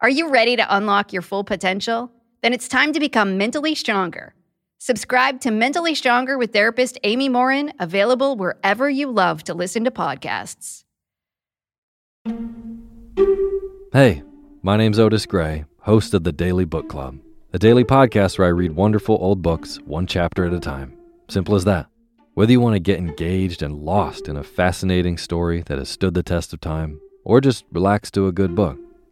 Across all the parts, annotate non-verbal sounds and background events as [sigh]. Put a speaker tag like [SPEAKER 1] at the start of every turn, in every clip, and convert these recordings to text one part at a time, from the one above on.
[SPEAKER 1] Are you ready to unlock your full potential? Then it's time to become mentally stronger. Subscribe to Mentally Stronger with therapist Amy Morin, available wherever you love to listen to podcasts.
[SPEAKER 2] Hey, my name's Otis Gray, host of the Daily Book Club, a daily podcast where I read wonderful old books one chapter at a time. Simple as that. Whether you want to get engaged and lost in a fascinating story that has stood the test of time, or just relax to a good book,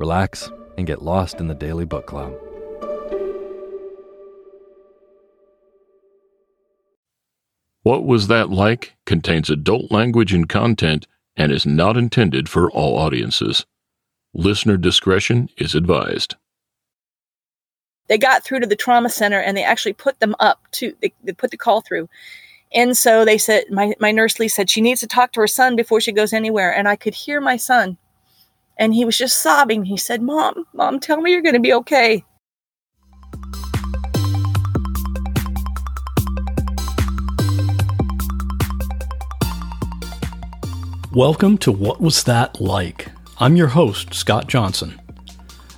[SPEAKER 2] relax, and get lost in the Daily Book Club.
[SPEAKER 3] What Was That Like contains adult language and content and is not intended for all audiences. Listener discretion is advised.
[SPEAKER 4] They got through to the trauma center and they actually put them up to, they, they put the call through. And so they said, my, my nurse Lee said she needs to talk to her son before she goes anywhere. And I could hear my son. And he was just sobbing. He said, Mom, Mom, tell me you're going to be okay.
[SPEAKER 5] Welcome to What Was That Like? I'm your host, Scott Johnson.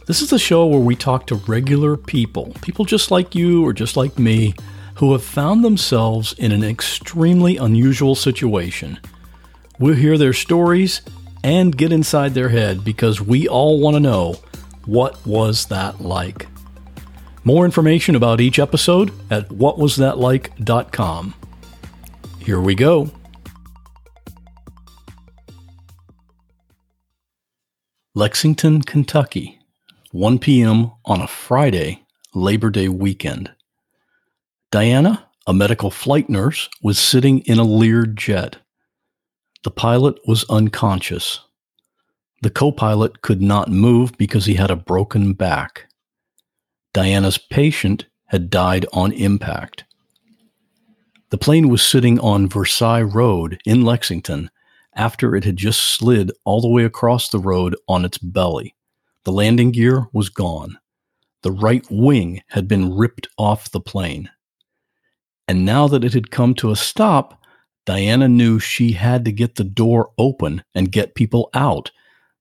[SPEAKER 5] This is the show where we talk to regular people, people just like you or just like me, who have found themselves in an extremely unusual situation. We'll hear their stories and get inside their head because we all want to know what was that like. More information about each episode at whatwasthatlike.com. Here we go. Lexington, Kentucky, 1 p.m. on a Friday, Labor Day weekend. Diana, a medical flight nurse, was sitting in a Lear jet. The pilot was unconscious. The co pilot could not move because he had a broken back. Diana's patient had died on impact. The plane was sitting on Versailles Road in Lexington after it had just slid all the way across the road on its belly. The landing gear was gone. The right wing had been ripped off the plane. And now that it had come to a stop, Diana knew she had to get the door open and get people out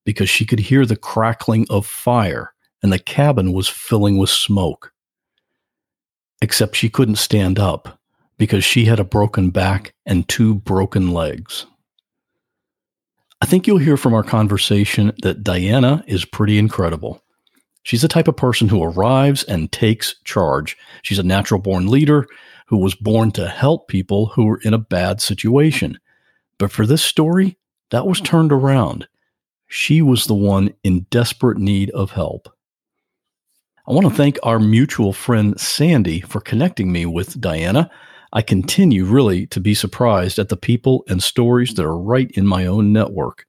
[SPEAKER 5] because she could hear the crackling of fire and the cabin was filling with smoke. except she couldn't stand up because she had a broken back and two broken legs. I think you'll hear from our conversation that Diana is pretty incredible. She's the type of person who arrives and takes charge. She's a natural born leader who was born to help people who were in a bad situation. But for this story, that was turned around. She was the one in desperate need of help. I want to thank our mutual friend Sandy for connecting me with Diana. I continue really to be surprised at the people and stories that are right in my own network.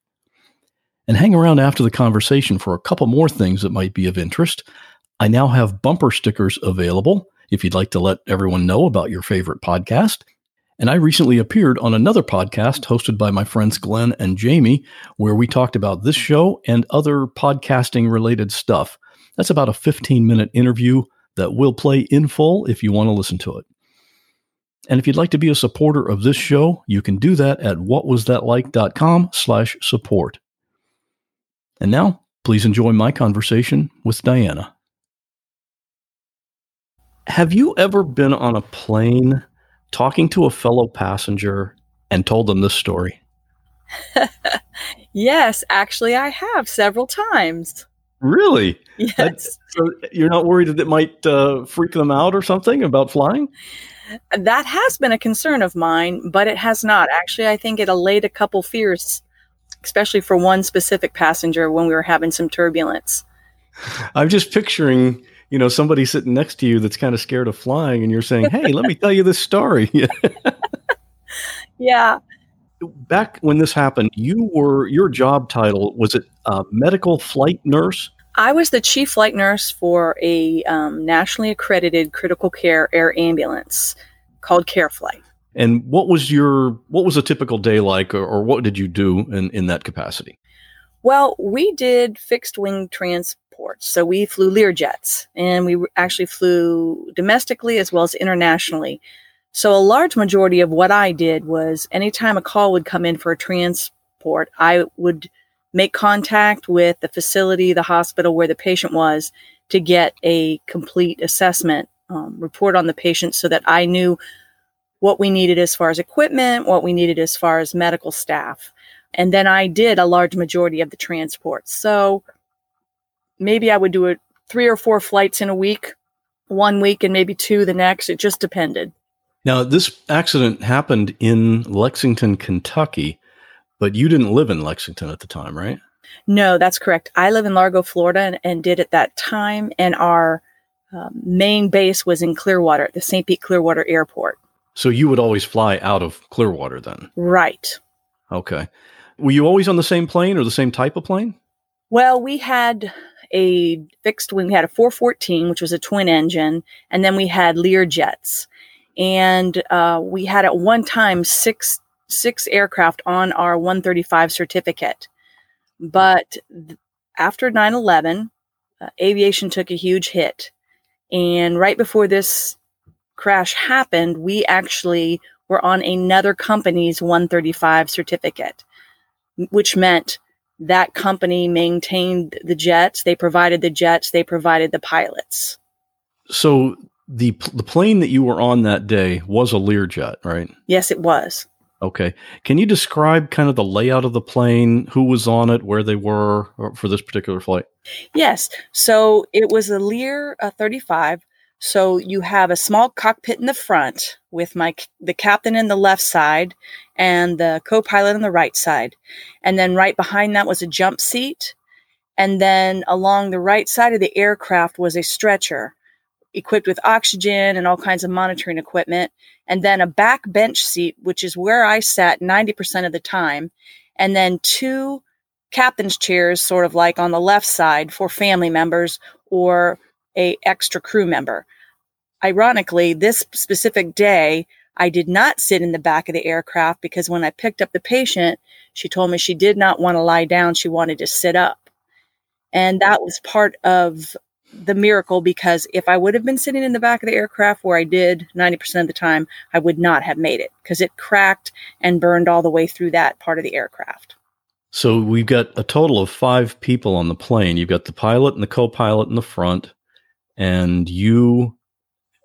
[SPEAKER 5] And hang around after the conversation for a couple more things that might be of interest. I now have bumper stickers available if you'd like to let everyone know about your favorite podcast. And I recently appeared on another podcast hosted by my friends Glenn and Jamie, where we talked about this show and other podcasting related stuff. That's about a 15 minute interview that will play in full if you want to listen to it. And if you'd like to be a supporter of this show, you can do that at whatwasthatlike.com slash support. And now, please enjoy my conversation with Diana. Have you ever been on a plane talking to a fellow passenger and told them this story? [laughs]
[SPEAKER 4] yes, actually, I have several times.
[SPEAKER 5] Really?
[SPEAKER 4] Yes.
[SPEAKER 5] That, so you're not worried that it might uh, freak them out or something about flying?
[SPEAKER 4] That has been a concern of mine, but it has not. Actually, I think it allayed a couple fears, especially for one specific passenger when we were having some turbulence. [laughs]
[SPEAKER 5] I'm just picturing, you know, somebody sitting next to you that's kind of scared of flying, and you're saying, "Hey, let me tell you this story." [laughs]
[SPEAKER 4] yeah.
[SPEAKER 5] Back when this happened, you were your job title was it uh, medical flight nurse?
[SPEAKER 4] I was the chief flight nurse for a um, nationally accredited critical care air ambulance called CareFlight.
[SPEAKER 5] And what was your what was a typical day like, or, or what did you do in, in that capacity?
[SPEAKER 4] Well, we did fixed wing transports. So we flew Learjets and we actually flew domestically as well as internationally. So a large majority of what I did was anytime a call would come in for a transport, I would make contact with the facility, the hospital where the patient was to get a complete assessment um, report on the patient so that I knew what we needed as far as equipment, what we needed as far as medical staff. And then I did a large majority of the transports. So maybe I would do it three or four flights in a week, one week and maybe two the next. It just depended.
[SPEAKER 5] Now, this accident happened in Lexington, Kentucky, but you didn't live in Lexington at the time, right?
[SPEAKER 4] No, that's correct. I live in Largo, Florida, and, and did at that time, and our uh, main base was in Clearwater, at the St. Pete Clearwater Airport.
[SPEAKER 5] So you would always fly out of Clearwater then?
[SPEAKER 4] Right.
[SPEAKER 5] Okay. Were you always on the same plane or the same type of plane?
[SPEAKER 4] Well, we had a fixed wing. We had a 414, which was a twin engine, and then we had Lear jets. And uh, we had at one time six six aircraft on our 135 certificate. But th- after 9 11, uh, aviation took a huge hit. And right before this crash happened, we actually were on another company's 135 certificate, which meant that company maintained the jets, they provided the jets, they provided the pilots.
[SPEAKER 5] So the the plane that you were on that day was a Learjet, right?
[SPEAKER 4] Yes, it was.
[SPEAKER 5] Okay. Can you describe kind of the layout of the plane, who was on it, where they were for this particular flight?
[SPEAKER 4] Yes. So it was a Lear uh, 35. So you have a small cockpit in the front with my the captain in the left side and the co-pilot on the right side. And then right behind that was a jump seat. And then along the right side of the aircraft was a stretcher equipped with oxygen and all kinds of monitoring equipment, and then a back bench seat, which is where I sat 90% of the time, and then two captain's chairs, sort of like on the left side for family members or a extra crew member. Ironically, this specific day, I did not sit in the back of the aircraft because when I picked up the patient, she told me she did not want to lie down. She wanted to sit up. And that was part of the miracle because if I would have been sitting in the back of the aircraft where I did 90% of the time, I would not have made it because it cracked and burned all the way through that part of the aircraft.
[SPEAKER 5] So we've got a total of five people on the plane. You've got the pilot and the co pilot in the front, and you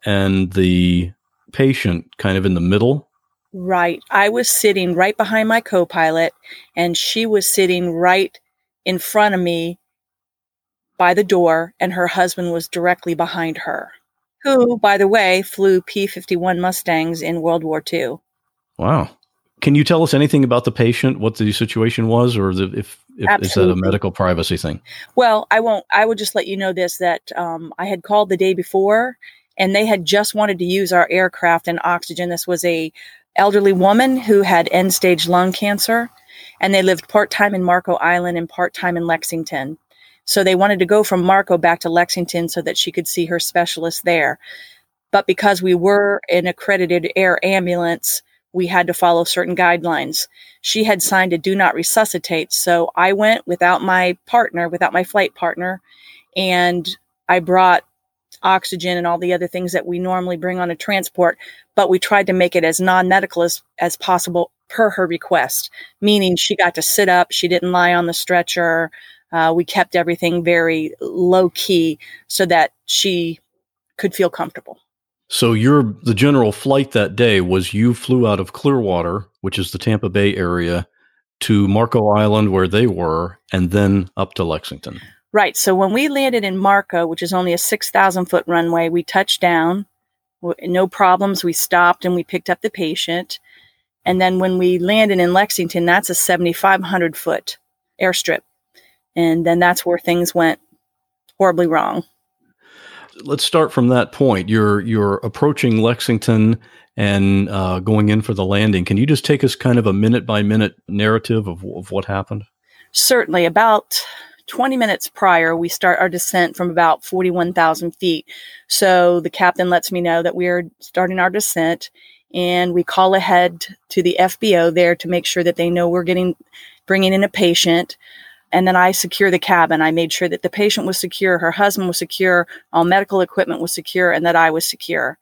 [SPEAKER 5] and the patient kind of in the middle.
[SPEAKER 4] Right. I was sitting right behind my co pilot, and she was sitting right in front of me by the door, and her husband was directly behind her, who, by the way, flew P 51 Mustangs in World War II.
[SPEAKER 5] Wow. Can you tell us anything about the patient, what the situation was, or the, if, if is that a medical privacy thing?
[SPEAKER 4] Well, I won't. I would just let you know this that um, I had called the day before, and they had just wanted to use our aircraft and oxygen. This was a elderly woman who had end stage lung cancer, and they lived part time in Marco Island and part time in Lexington. So they wanted to go from Marco back to Lexington so that she could see her specialist there. But because we were an accredited air ambulance, we had to follow certain guidelines. She had signed a do not resuscitate. So I went without my partner, without my flight partner, and I brought oxygen and all the other things that we normally bring on a transport, but we tried to make it as non medical as, as possible per her request, meaning she got to sit up, she didn't lie on the stretcher. Uh, we kept everything very low key so that she could feel comfortable.
[SPEAKER 5] So your the general flight that day was you flew out of Clearwater, which is the Tampa Bay area, to Marco Island where they were, and then up to Lexington.
[SPEAKER 4] Right. So when we landed in Marco, which is only a 6,000 foot runway, we touched down, no problems. We stopped and we picked up the patient. And then when we landed in Lexington, that's a 7,500 foot airstrip. And then that's where things went horribly wrong
[SPEAKER 5] let's start from that point. You're you're approaching Lexington and uh, going in for the landing. Can you just take us kind of a minute by minute narrative of, of what happened?
[SPEAKER 4] Certainly. About 20 minutes prior, we start our descent from about 41,000 feet. So the captain lets me know that we are starting our descent and we call ahead to the FBO there to make sure that they know we're getting bringing in a patient. And then I secure the cabin. I made sure that the patient was secure, her husband was secure, all medical equipment was secure, and that I was secure.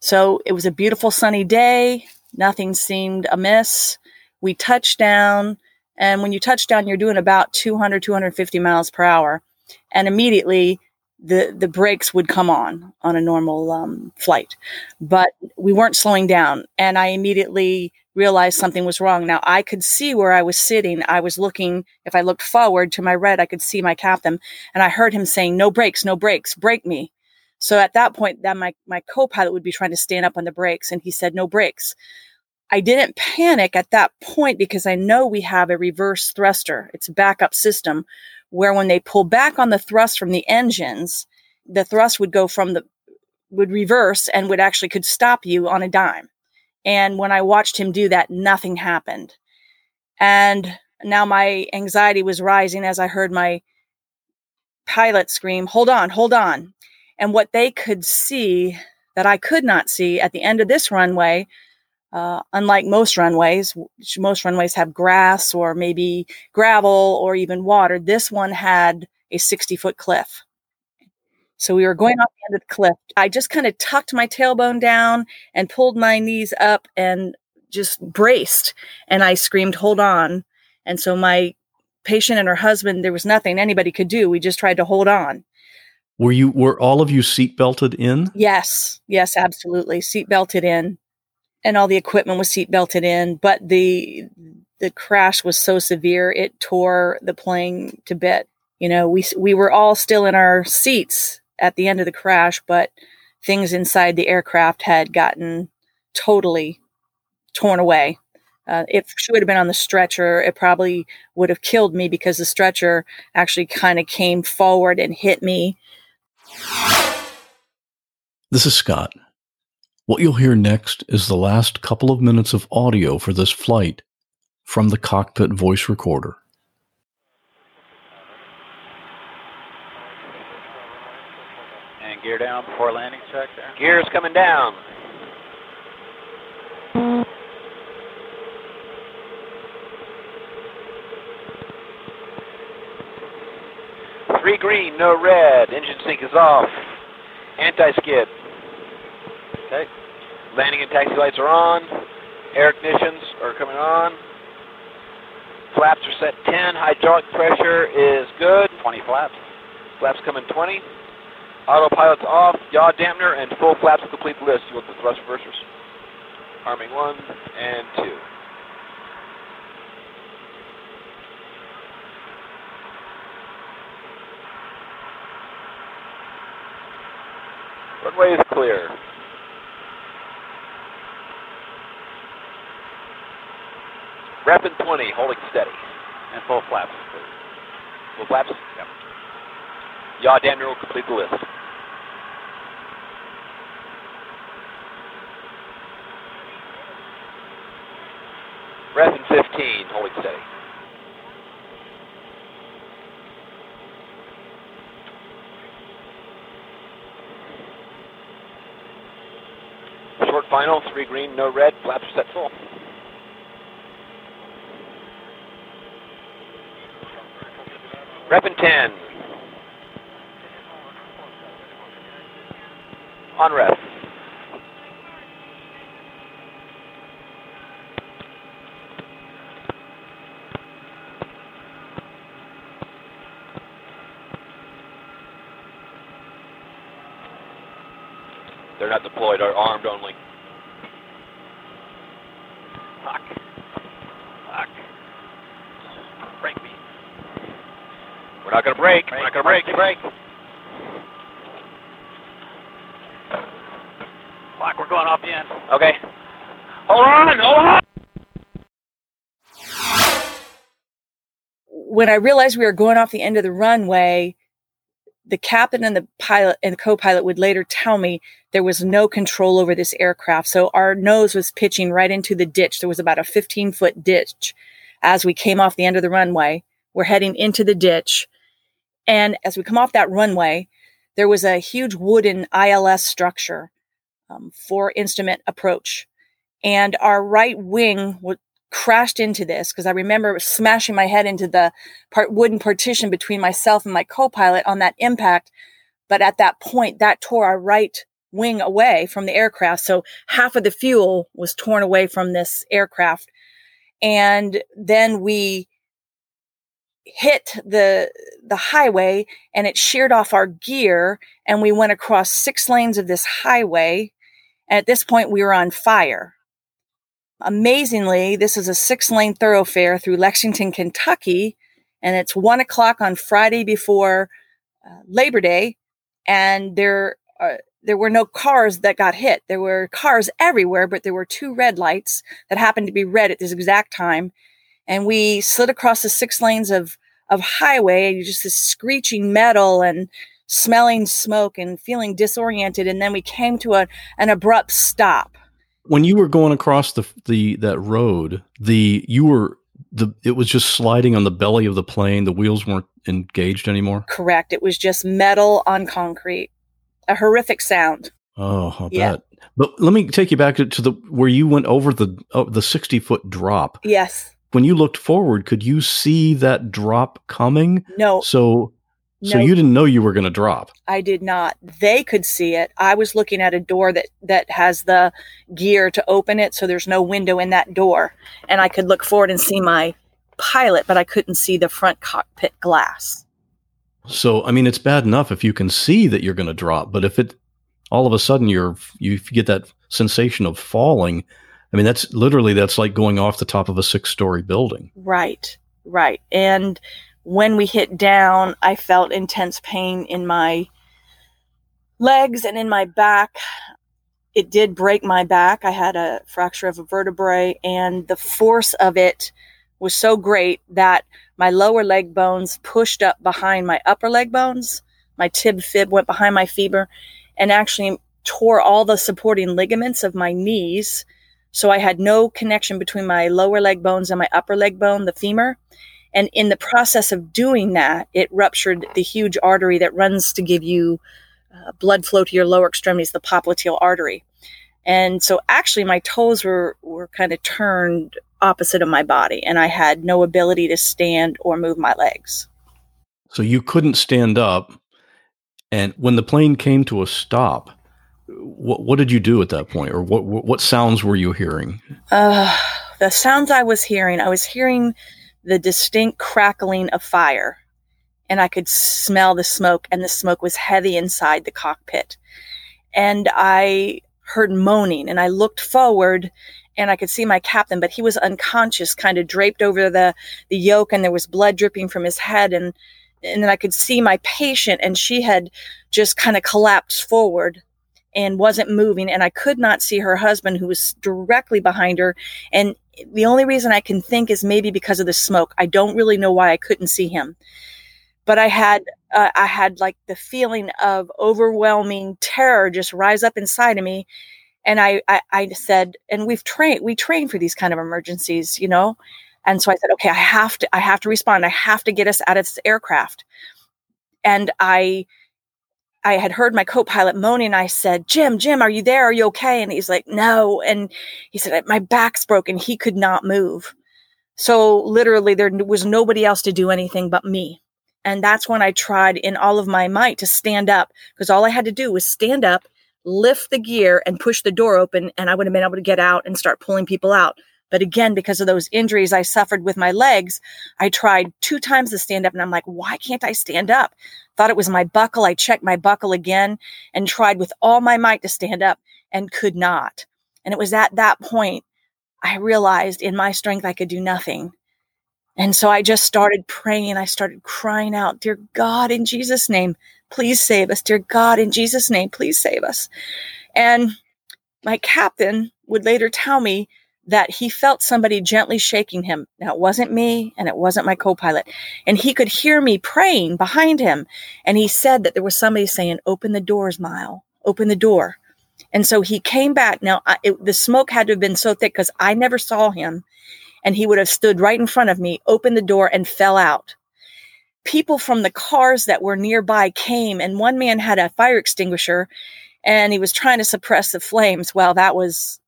[SPEAKER 4] So it was a beautiful sunny day. Nothing seemed amiss. We touched down. And when you touch down, you're doing about 200, 250 miles per hour. And immediately the, the brakes would come on on a normal um, flight. But we weren't slowing down. And I immediately realized something was wrong. Now I could see where I was sitting. I was looking, if I looked forward to my right, I could see my captain. And I heard him saying, No brakes, no brakes, brake me. So at that point, then my, my co pilot would be trying to stand up on the brakes, and he said, No brakes. I didn't panic at that point because I know we have a reverse thruster. It's a backup system where when they pull back on the thrust from the engines, the thrust would go from the would reverse and would actually could stop you on a dime. And when I watched him do that, nothing happened. And now my anxiety was rising as I heard my pilot scream, Hold on, hold on. And what they could see that I could not see at the end of this runway, uh, unlike most runways, most runways have grass or maybe gravel or even water. This one had a 60 foot cliff. So we were going off the end of the cliff. I just kind of tucked my tailbone down and pulled my knees up and just braced. And I screamed, hold on. And so my patient and her husband, there was nothing anybody could do. We just tried to hold on.
[SPEAKER 5] Were you, were all of you seat belted in?
[SPEAKER 4] Yes. Yes, absolutely. Seat belted in. And all the equipment was seat belted in. But the, the crash was so severe, it tore the plane to bit. You know, we, we were all still in our seats at the end of the crash, but things inside the aircraft had gotten totally torn away. Uh, if she would have been on the stretcher, it probably would have killed me because the stretcher actually kind of came forward and hit me.
[SPEAKER 5] This is Scott. What you'll hear next is the last couple of minutes of audio for this flight from the cockpit voice recorder.
[SPEAKER 6] And Gear down before landing check there. Gear's coming down. Three green, no red. Engine sync is off. Anti-skid. Okay. Landing and taxi lights are on. Air ignitions are coming on. Flaps are set 10. Hydraulic pressure is good. 20 flaps. Flaps coming 20. Autopilot's off, yaw dampener, and full flaps complete the list. You want the thrust reversers. Arming one and two. Runway is clear. Rapid 20, holding steady. And full flaps. Full flaps? Yep. Yaw dampener will complete the list. Rep in 15, holding steady. Short final, three green, no red, flaps set full. Rep in 10. On ref. They're not deployed, are armed only. Fuck. Fuck. Break me. We're not gonna break. We're not gonna break. Break. Fuck, we're going off the end. Okay. Hold on, hold on.
[SPEAKER 4] When I realized we were going off the end of the runway, the captain and the pilot and the co-pilot would later tell me there was no control over this aircraft. So our nose was pitching right into the ditch. There was about a 15 foot ditch as we came off the end of the runway. We're heading into the ditch. And as we come off that runway, there was a huge wooden ILS structure um, for instrument approach. And our right wing crashed into this because I remember smashing my head into the part wooden partition between myself and my co-pilot on that impact. But at that point, that tore our right wing away from the aircraft. So half of the fuel was torn away from this aircraft. And then we hit the the highway and it sheared off our gear and we went across six lanes of this highway. And at this point we were on fire. Amazingly, this is a six lane thoroughfare through Lexington, Kentucky, and it's one o'clock on Friday before uh, Labor Day, and there uh, there were no cars that got hit. There were cars everywhere, but there were two red lights that happened to be red at this exact time, and we slid across the six lanes of of highway, just this screeching metal and smelling smoke and feeling disoriented, and then we came to a, an abrupt stop
[SPEAKER 5] when you were going across the the that road, the you were the it was just sliding on the belly of the plane. The wheels weren't engaged anymore.
[SPEAKER 4] Correct. It was just metal on concrete. A horrific sound.
[SPEAKER 5] Oh, I
[SPEAKER 4] Yeah.
[SPEAKER 5] bet. But let me take you back to, to the where you went over the oh, the sixty foot drop.
[SPEAKER 4] Yes.
[SPEAKER 5] When you looked forward, could you see that drop coming?
[SPEAKER 4] No.
[SPEAKER 5] So so
[SPEAKER 4] no,
[SPEAKER 5] you didn't know you were going to drop.
[SPEAKER 4] I did not. They could see it. I was looking at a door that that has the gear to open it, so there's no window in that door, and I could look forward and see my pilot, but I couldn't see the front cockpit glass.
[SPEAKER 5] So I mean, it's bad enough if you can see that you're going to drop, but if it all of a sudden you're you get that sensation of falling, I mean, that's literally that's like going off the top of a six story building.
[SPEAKER 4] Right, right. And when we hit down, I felt intense pain in my legs and in my back. It did break my back. I had a fracture of a vertebrae, and the force of it was so great that my lower leg bones pushed up behind my upper leg bones. My tib fib went behind my femur and actually tore all the supporting ligaments of my knees. So I had no connection between my lower leg bones and my upper leg bone, the femur. And in the process of doing that, it ruptured the huge artery that runs to give you uh, blood flow to your lower extremities, the popliteal artery. And so actually my toes were, were kind of turned opposite of my body and I had no ability to stand or move my legs.
[SPEAKER 5] So you couldn't stand up, and when the plane came to a stop, what what did you do at that point, or what what, what sounds were you hearing?
[SPEAKER 4] Uh, the sounds I was hearing, I was hearing the distinct crackling of fire. and I could smell the smoke, and the smoke was heavy inside the cockpit. And I heard moaning, and I looked forward and I could see my captain, but he was unconscious, kind of draped over the, the yoke, and there was blood dripping from his head. And, and then I could see my patient, and she had just kind of collapsed forward and wasn't moving. And I could not see her husband, who was directly behind her. And the only reason I can think is maybe because of the smoke. I don't really know why I couldn't see him but I had uh, I had like the feeling of overwhelming terror just rise up inside of me, and I, I I said, and we've trained we train for these kind of emergencies, you know, and so I said, okay, I have to I have to respond. I have to get us out of this aircraft, and I. I had heard my co-pilot moaning. I said, "Jim, Jim, are you there? Are you okay?" And he's like, "No." And he said, "My back's broken." He could not move. So literally, there was nobody else to do anything but me. And that's when I tried in all of my might to stand up because all I had to do was stand up, lift the gear, and push the door open, and I would have been able to get out and start pulling people out. But again, because of those injuries I suffered with my legs, I tried two times to stand up, and I'm like, why can't I stand up? Thought it was my buckle. I checked my buckle again and tried with all my might to stand up and could not. And it was at that point I realized in my strength I could do nothing. And so I just started praying. I started crying out, Dear God, in Jesus' name, please save us. Dear God, in Jesus' name, please save us. And my captain would later tell me that he felt somebody gently shaking him. Now, it wasn't me and it wasn't my co pilot. And he could hear me praying behind him. And he said that there was somebody saying, Open the doors, Mile, open the door. And so he came back. Now, I, it, the smoke had to have been so thick because I never saw him and he would have stood right in front of me, opened the door, and fell out. People from the cars that were nearby came, and one man had a fire extinguisher and he was trying to suppress the flames. Well, that was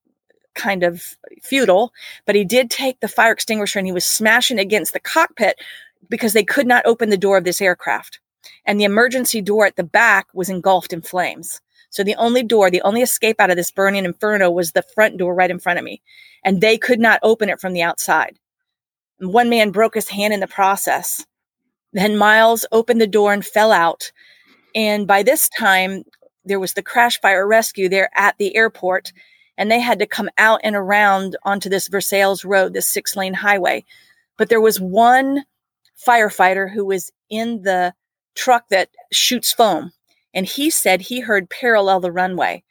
[SPEAKER 4] kind of futile, but he did take the fire extinguisher and he was smashing against the cockpit because they could not open the door of this aircraft. And the emergency door at the back was engulfed in flames. So the only door, the only escape out of this burning inferno was the front door right in front of me. And they could not open it from the outside. And one man broke his hand in the process. Then Miles opened the door and fell out. And by this time, there was the crash fire rescue there at the airport. And they had to come out and around onto this Versailles Road, this six lane highway. But there was one firefighter who was in the truck that shoots foam and he said he heard parallel the runway.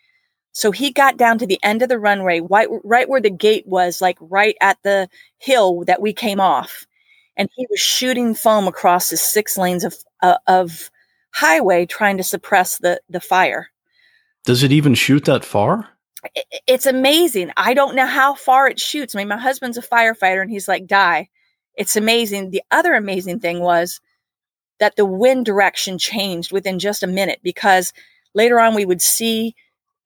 [SPEAKER 4] So he got down to the end of the runway, right, right where the gate was, like right at the hill that we came off. And he was shooting foam across the six lanes of, uh, of highway trying to suppress the, the fire.
[SPEAKER 5] Does it even shoot that far?
[SPEAKER 4] It's amazing. I don't know how far it shoots. I mean, my husband's a firefighter and he's like, die. It's amazing. The other amazing thing was that the wind direction changed within just a minute because later on we would see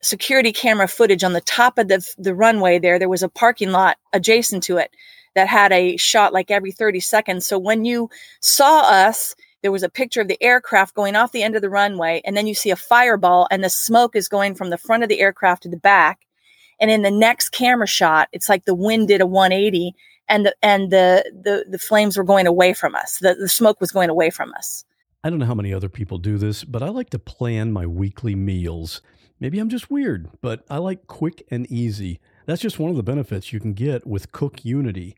[SPEAKER 4] security camera footage on the top of the, the runway there. There was a parking lot adjacent to it that had a shot like every 30 seconds. So when you saw us, there was a picture of the aircraft going off the end of the runway, and then you see a fireball, and the smoke is going from the front of the aircraft to the back. And in the next camera shot, it's like the wind did a 180 and the and the the, the flames were going away from us. The, the smoke was going away from us.
[SPEAKER 5] I don't know how many other people do this, but I like to plan my weekly meals. Maybe I'm just weird, but I like quick and easy. That's just one of the benefits you can get with Cook Unity.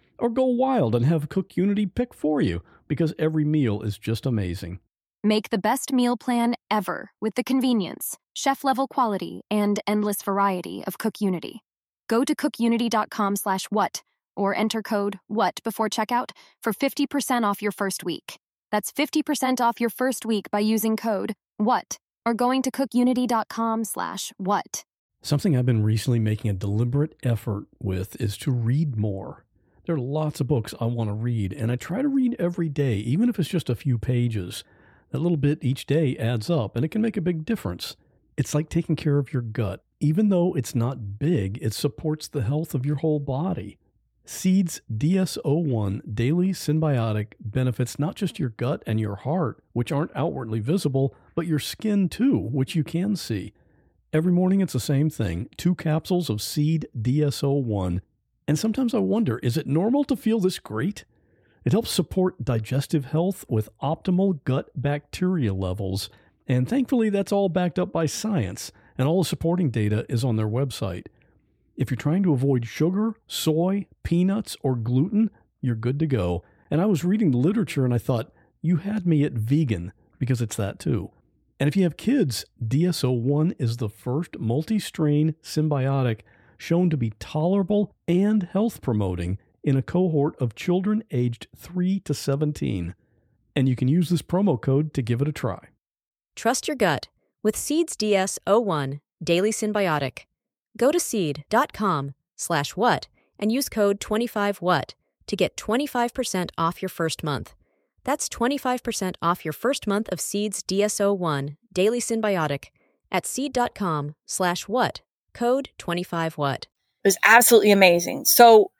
[SPEAKER 5] or go wild and have Cook Unity pick for you because every meal is just amazing.
[SPEAKER 7] Make the best meal plan ever with the convenience, chef level quality, and endless variety of Cook Unity. Go to cookunity.com slash what or enter code WHAT before checkout for 50% off your first week. That's 50% off your first week by using code WHAT or going to cookunity.com slash what.
[SPEAKER 5] Something I've been recently making a deliberate effort with is to read more. There are lots of books I want to read, and I try to read every day, even if it's just a few pages. That little bit each day adds up, and it can make a big difference. It's like taking care of your gut. Even though it's not big, it supports the health of your whole body. Seeds DS01 Daily Synbiotic benefits not just your gut and your heart, which aren't outwardly visible, but your skin too, which you can see. Every morning it's the same thing two capsules of Seed DS01. And sometimes I wonder is it normal to feel this great? It helps support digestive health with optimal gut bacteria levels. And thankfully, that's all backed up by science, and all the supporting data is on their website. If you're trying to avoid sugar, soy, peanuts, or gluten, you're good to go. And I was reading the literature and I thought, you had me at vegan because it's that too. And if you have kids, DS01 is the first multi strain synbiotic shown to be tolerable and health promoting in a cohort of children aged 3 to 17. And you can use this promo code to give it a try.
[SPEAKER 8] Trust your gut with Seeds DS01 Daily Synbiotic. Go to seed.com slash what and use code 25what to get 25% off your first month. That's 25% off your first month of Seeds DS01 Daily Synbiotic at seed.com slash what, code 25what. It
[SPEAKER 4] was absolutely amazing. So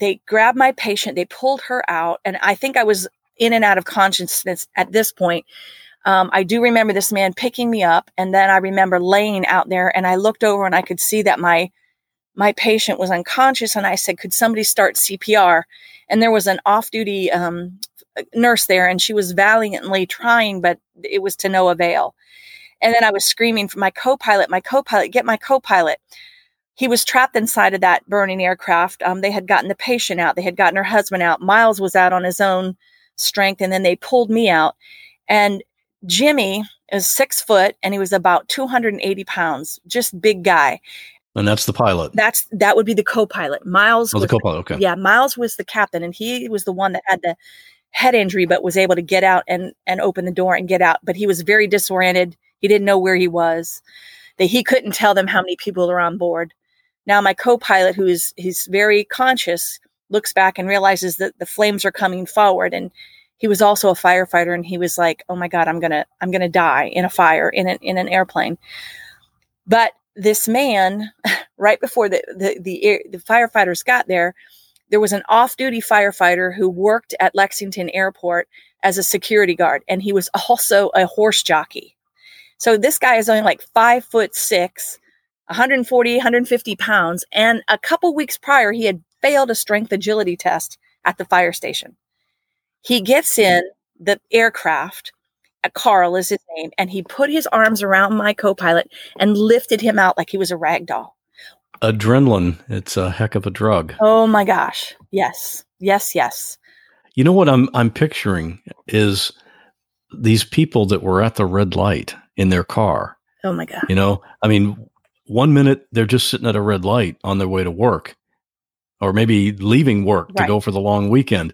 [SPEAKER 4] they grabbed my patient, they pulled her out, and I think I was in and out of consciousness at this point. Um, I do remember this man picking me up, and then I remember laying out there, and I looked over and I could see that my my patient was unconscious, and I said, "Could somebody start CPR?" And there was an off-duty um, nurse there, and she was valiantly trying, but it was to no avail. And then I was screaming for my co-pilot, my co-pilot, get my co-pilot he was trapped inside of that burning aircraft. Um, they had gotten the patient out, they had gotten her husband out. Miles was out on his own strength, and then they pulled me out. And Jimmy is six foot, and he was about 280 pounds, just big guy.
[SPEAKER 5] And that's the pilot.
[SPEAKER 4] That's that would be the co-pilot. Miles.
[SPEAKER 5] Oh, the co-pilot. Okay.
[SPEAKER 4] Yeah, Miles was the captain, and he was the one that had the head injury, but was able to get out and and open the door and get out. But he was very disoriented. He didn't know where he was. That he couldn't tell them how many people are on board. Now my co-pilot, who is he's very conscious, looks back and realizes that the flames are coming forward. And he was also a firefighter, and he was like, "Oh my God, I'm gonna I'm gonna die in a fire in an in an airplane." But this man, [laughs] right before the the the, the firefighters got there, there was an off-duty firefighter who worked at Lexington Airport as a security guard, and he was [laughs] also a horse jockey. So this guy is only like five foot six 140, 150 pounds. And a couple weeks prior, he had failed a strength agility test at the fire station. He gets in the aircraft, Carl is his name, and he put his arms around my co pilot and lifted him out like he was a rag doll.
[SPEAKER 5] Adrenaline, it's a heck of a drug.
[SPEAKER 4] Oh my gosh. Yes. Yes, yes.
[SPEAKER 5] You know what I'm I'm picturing is these people that were at the red light in their car.
[SPEAKER 4] Oh my god.
[SPEAKER 5] You know, I mean, one minute they're just sitting at a red light on their way to work or maybe leaving work right. to go for the long weekend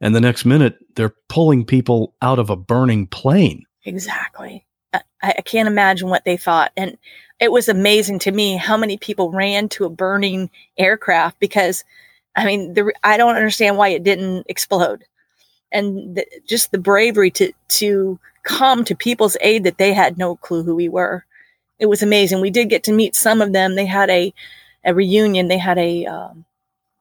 [SPEAKER 5] and the next minute they're pulling people out of a burning plane
[SPEAKER 4] exactly I, I, can't imagine what they thought and it was amazing to me how many people ran to a burning aircraft because i mean the, i don't understand why it didn't explode and the, just the bravery to to come to people's aid that they had no clue who we were it was amazing. We did get to meet some of them. They had a, a reunion. They had a um,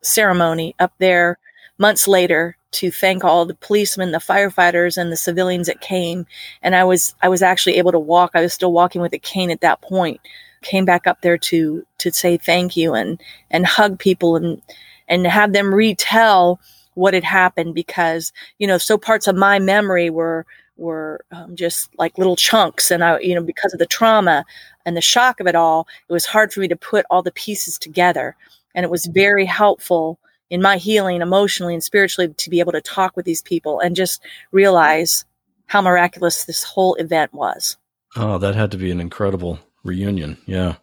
[SPEAKER 4] ceremony up there months later to thank all the policemen, the firefighters, and the civilians that came. And I was I was actually able to walk. I was still walking with a cane at that point. Came back up there to to say thank you and and hug people and and have them retell what had happened because you know so parts of my memory were were um, just like little chunks and i you know because of the trauma and the shock of it all it was hard for me to put all the pieces together and it was very helpful in my healing emotionally and spiritually to be able to talk with these people and just realize how miraculous this whole event was.
[SPEAKER 5] Oh, that had to be an incredible reunion. Yeah.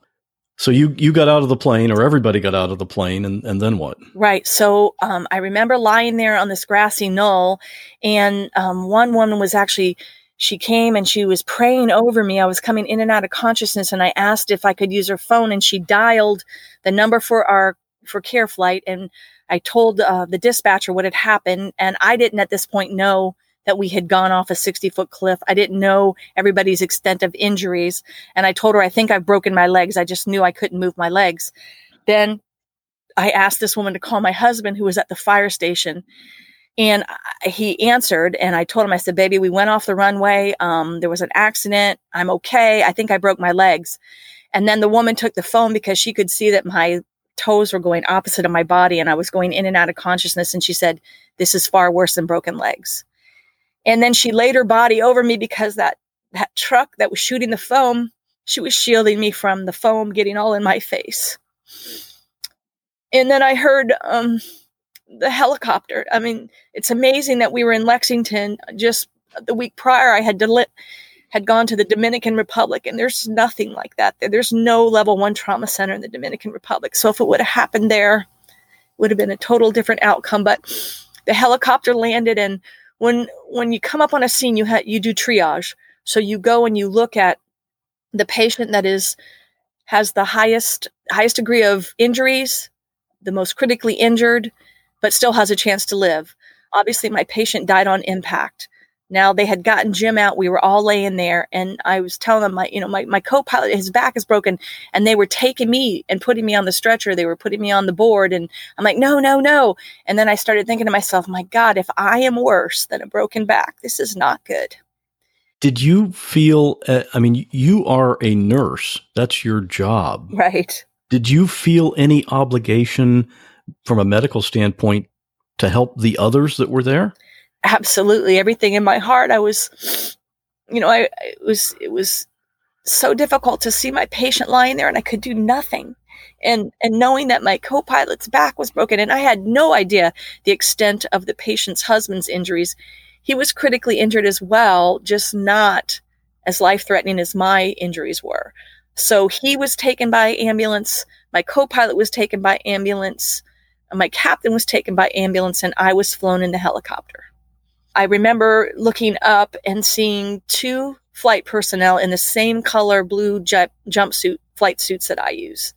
[SPEAKER 5] So you you got out of the plane, or everybody got out of the plane, and and then what?
[SPEAKER 4] Right. So um, I remember lying there on this grassy knoll, and um, one woman was actually she came and she was praying over me. I was coming in and out of consciousness, and I asked if I could use her phone, and she dialed the number for our for care flight, and I told uh, the dispatcher what had happened, and I didn't at this point know that we had gone off a 60 foot cliff. I didn't know everybody's extent of injuries. And I told her, I think I've broken my legs. I just knew I couldn't move my legs. Then I asked this woman to call my husband, who was at the fire station. And he answered, and I told him, I said, Baby, we went off the runway. Um, there was an accident. I'm okay. I think I broke my legs. And then the woman took the phone because she could see that my toes were going opposite of my body and I was going in and out of consciousness. And she said, This is far worse than broken legs. And then she laid her body over me because that that truck that was shooting the foam, she was shielding me from the foam getting all in my face. And then I heard um, the helicopter. I mean, it's amazing that we were in Lexington just the week prior. I had deli- had gone to the Dominican Republic, and there's nothing like that. There's no level one trauma center in the Dominican Republic. So if it would have happened there, it would have been a total different outcome. But the helicopter landed, and when when you come up on a scene, you ha- you do triage. So you go and you look at the patient that is has the highest highest degree of injuries, the most critically injured, but still has a chance to live. Obviously, my patient died on impact. Now they had gotten Jim out. We were all laying there, and I was telling them, my, you know, my, my co-pilot, his back is broken, and they were taking me and putting me on the stretcher. They were putting me on the board, and I'm like, no, no, no. And then I started thinking to myself, my God, if I am worse than a broken back, this is not good.
[SPEAKER 5] Did you feel? Uh, I mean, you are a nurse. That's your job,
[SPEAKER 4] right?
[SPEAKER 5] Did you feel any obligation from a medical standpoint to help the others that were there?
[SPEAKER 4] Absolutely everything in my heart. I was, you know, I it was it was so difficult to see my patient lying there and I could do nothing. And and knowing that my co-pilot's back was broken and I had no idea the extent of the patient's husband's injuries. He was critically injured as well, just not as life-threatening as my injuries were. So he was taken by ambulance, my co-pilot was taken by ambulance, my captain was taken by ambulance and I was flown in the helicopter. I remember looking up and seeing two flight personnel in the same color blue j- jumpsuit flight suits that I use.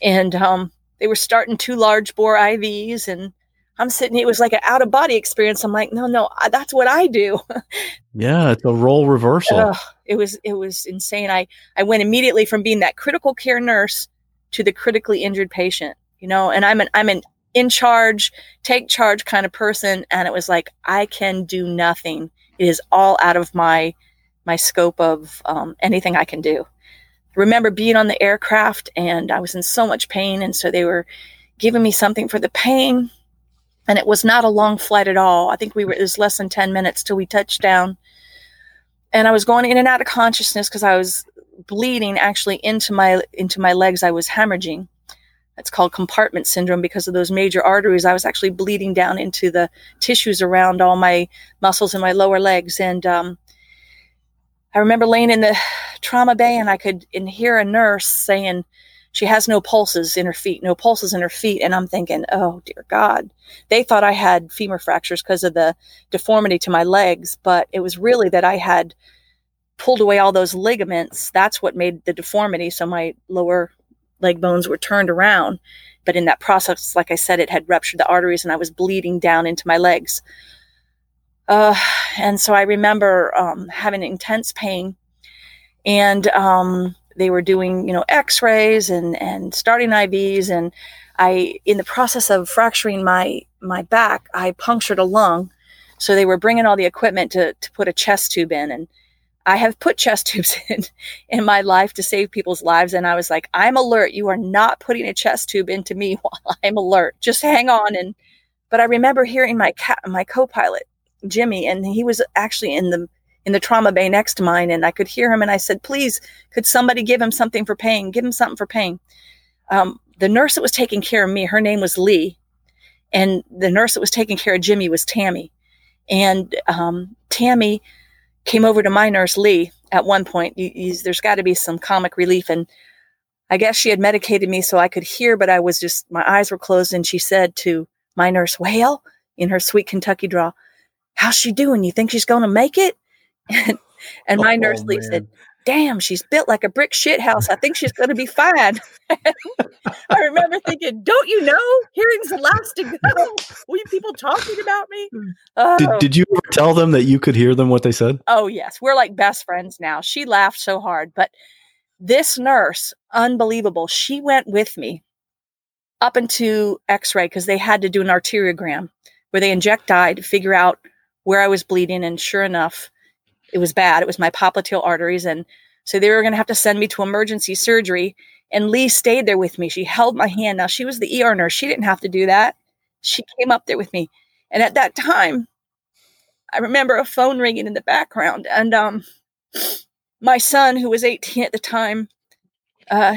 [SPEAKER 4] And um, they were starting two large bore IVs and I'm sitting it was like an out of body experience. I'm like, no, no, I, that's what I do. [laughs]
[SPEAKER 5] yeah, it's a role reversal. Ugh,
[SPEAKER 4] it was it was insane. I I went immediately from being that critical care nurse to the critically injured patient, you know, and I'm an I'm an in charge, take charge kind of person. And it was like, I can do nothing. It is all out of my, my scope of um, anything I can do. I remember being on the aircraft and I was in so much pain. And so they were giving me something for the pain. And it was not a long flight at all. I think we were, it was less than 10 minutes till we touched down. And I was going in and out of consciousness because I was bleeding actually into my, into my legs. I was hemorrhaging it's called compartment syndrome because of those major arteries. I was actually bleeding down into the tissues around all my muscles in my lower legs. And um, I remember laying in the trauma bay and I could hear a nurse saying, she has no pulses in her feet, no pulses in her feet. And I'm thinking, oh, dear God. They thought I had femur fractures because of the deformity to my legs, but it was really that I had pulled away all those ligaments. That's what made the deformity. So my lower leg bones were turned around. But in that process, like I said, it had ruptured the arteries and I was bleeding down into my legs. Uh, and so I remember um, having intense pain. And um, they were doing, you know, x rays and, and starting IVs. And I, in the process of fracturing my, my back, I punctured a lung. So they were bringing all the equipment to, to put a chest tube in. And I have put chest [laughs] tubes in in my life to save people's lives. And I was like, I'm alert. You are not putting a chest tube into me [laughs] while I'm alert. Just hang on. And, but I remember hearing my cat, my co-pilot, Jimmy, and he was actually in the, in the trauma bay next to mine. And I could hear him. And I said, please, could somebody give him something for pain? Give him something for pain. Um, the nurse that was taking care of me, her name was Lee. And the nurse that was taking care of Jimmy was Tammy. And um, Tammy, came over to my nurse Lee at one point. You, you, there's got to be some comic relief, and I guess she had medicated me so I could hear, but I was just my eyes were closed. And she said to my nurse Whale in her sweet Kentucky draw, "How's she doing? You think she's going to make it?" [laughs] And, and my oh, nurse Lee said, damn, she's built like a brick shit house. I think she's going to be fine. [laughs] I remember thinking, don't you know? Hearing's the last to go. Were you people talking about me?
[SPEAKER 5] Oh. Did, did you tell them that you could hear them what they said?
[SPEAKER 4] Oh, yes. We're like best friends now. She laughed so hard. But this nurse, unbelievable, she went with me up into x ray because they had to do an arteriogram where they inject dye to figure out where I was bleeding. And sure enough, it was bad. It was my popliteal arteries. And so they were going to have to send me to emergency surgery. And Lee stayed there with me. She held my hand. Now, she was the ER nurse. She didn't have to do that. She came up there with me. And at that time, I remember a phone ringing in the background. And um, my son, who was 18 at the time, uh,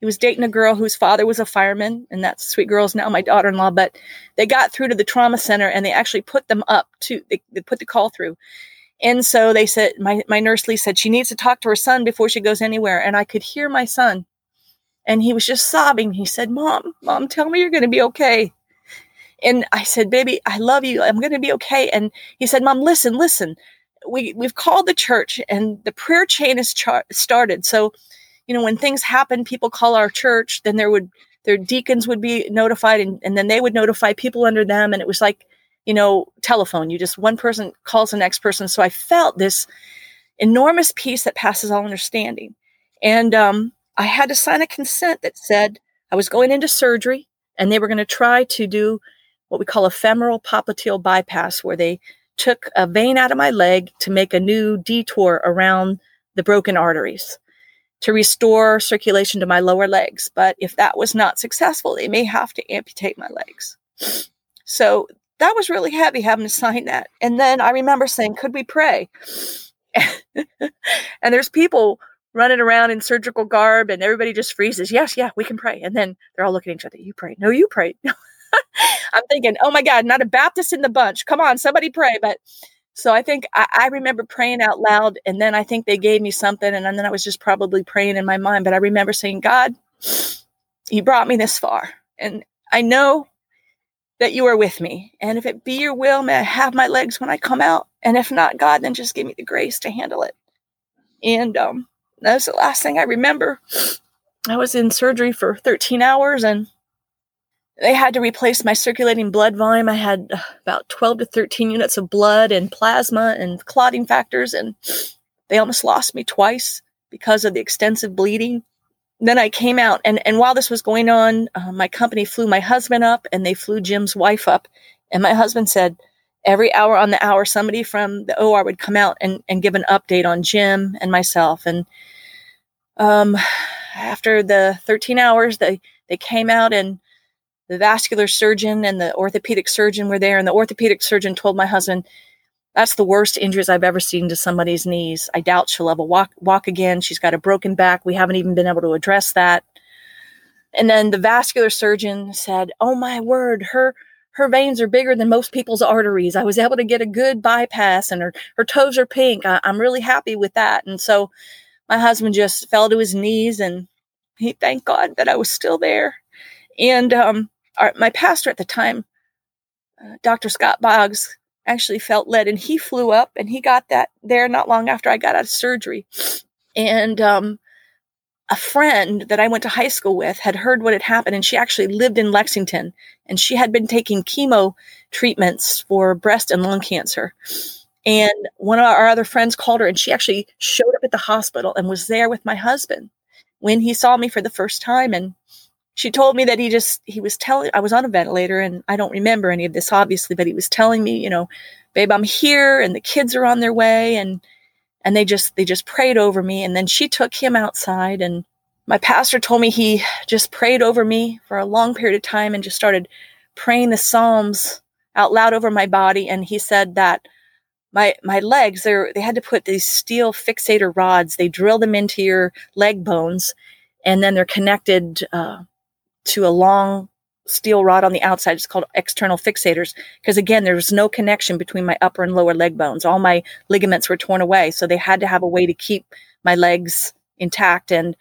[SPEAKER 4] he was dating a girl whose father was a fireman, and that sweet girl is now my daughter in law. But they got through to the trauma center and they actually put them up to, they, they put the call through. And so they said, my, my nurse Lee said she needs to talk to her son before she goes anywhere. And I could hear my son. And he was just sobbing. He said, Mom, Mom, tell me you're going to be okay. And I said, Baby, I love you. I'm going to be okay. And he said, Mom, listen, listen. We, we've called the church and the prayer chain has char- started. So, you know, when things happen, people call our church, then there would, their deacons would be notified and, and then they would notify people under them. And it was like, you know, telephone. You just one person calls the next person. So I felt this enormous peace that passes all understanding. And um, I had to sign a consent that said I was going into surgery and they were going to try to do what we call a femoral popliteal bypass, where they took a vein out of my leg to make a new detour around the broken arteries to restore circulation to my lower legs. But if that was not successful, they may have to amputate my legs. So that was really heavy having to sign that. And then I remember saying, Could we pray? [laughs] and there's people running around in surgical garb and everybody just freezes. Yes, yeah, we can pray. And then they're all looking at each other. You pray. No, you pray. [laughs] I'm thinking, oh my God, not a Baptist in the bunch. Come on, somebody pray. But so I think I, I, remember praying out loud. And then I think they gave me something. And then I was just probably praying in my mind. But I remember saying, God, you brought me this far. And I know that you are with me. And if it be your will, may I have my legs when I come out. And if not, God, then just give me the grace to handle it. And um, that was the last thing I remember. I was in surgery for 13 hours and they had to replace my circulating blood volume. I had uh, about 12 to 13 units of blood and plasma and clotting factors, and they almost lost me twice because of the extensive bleeding then I came out, and, and while this was going on, uh, my company flew my husband up and they flew Jim's wife up. And my husband said, every hour on the hour, somebody from the OR would come out and, and give an update on Jim and myself. And um, after the 13 hours, they, they came out and the vascular surgeon and the orthopedic surgeon were there. And the orthopedic surgeon told my husband, that's the worst injuries I've ever seen to somebody's knees. I doubt she'll ever walk walk again. She's got a broken back. We haven't even been able to address that. And then the vascular surgeon said, "Oh my word, her her veins are bigger than most people's arteries. I was able to get a good bypass, and her her toes are pink. I, I'm really happy with that." And so my husband just fell to his knees and he thanked God that I was still there. And um, our, my pastor at the time, uh, Dr. Scott Boggs, actually felt led and he flew up and he got that there not long after I got out of surgery. And um, a friend that I went to high school with had heard what had happened and she actually lived in Lexington and she had been taking chemo treatments for breast and lung cancer. And one of our other friends called her and she actually showed up at the hospital and was there with my husband when he saw me for the first time. And she told me that he just he was telling I was on a ventilator and I don't remember any of this obviously, but he was telling me, you know, babe, I'm here and the kids are on their way and and they just they just prayed over me. And then she took him outside and my pastor told me he just prayed over me for a long period of time and just started praying the psalms out loud over my body. And he said that my my legs they they had to put these steel fixator rods. They drill them into your leg bones and then they're connected uh, to a long steel rod on the outside. It's called external fixators because again, there was no connection between my upper and lower leg bones. All my ligaments were torn away, so they had to have a way to keep my legs intact and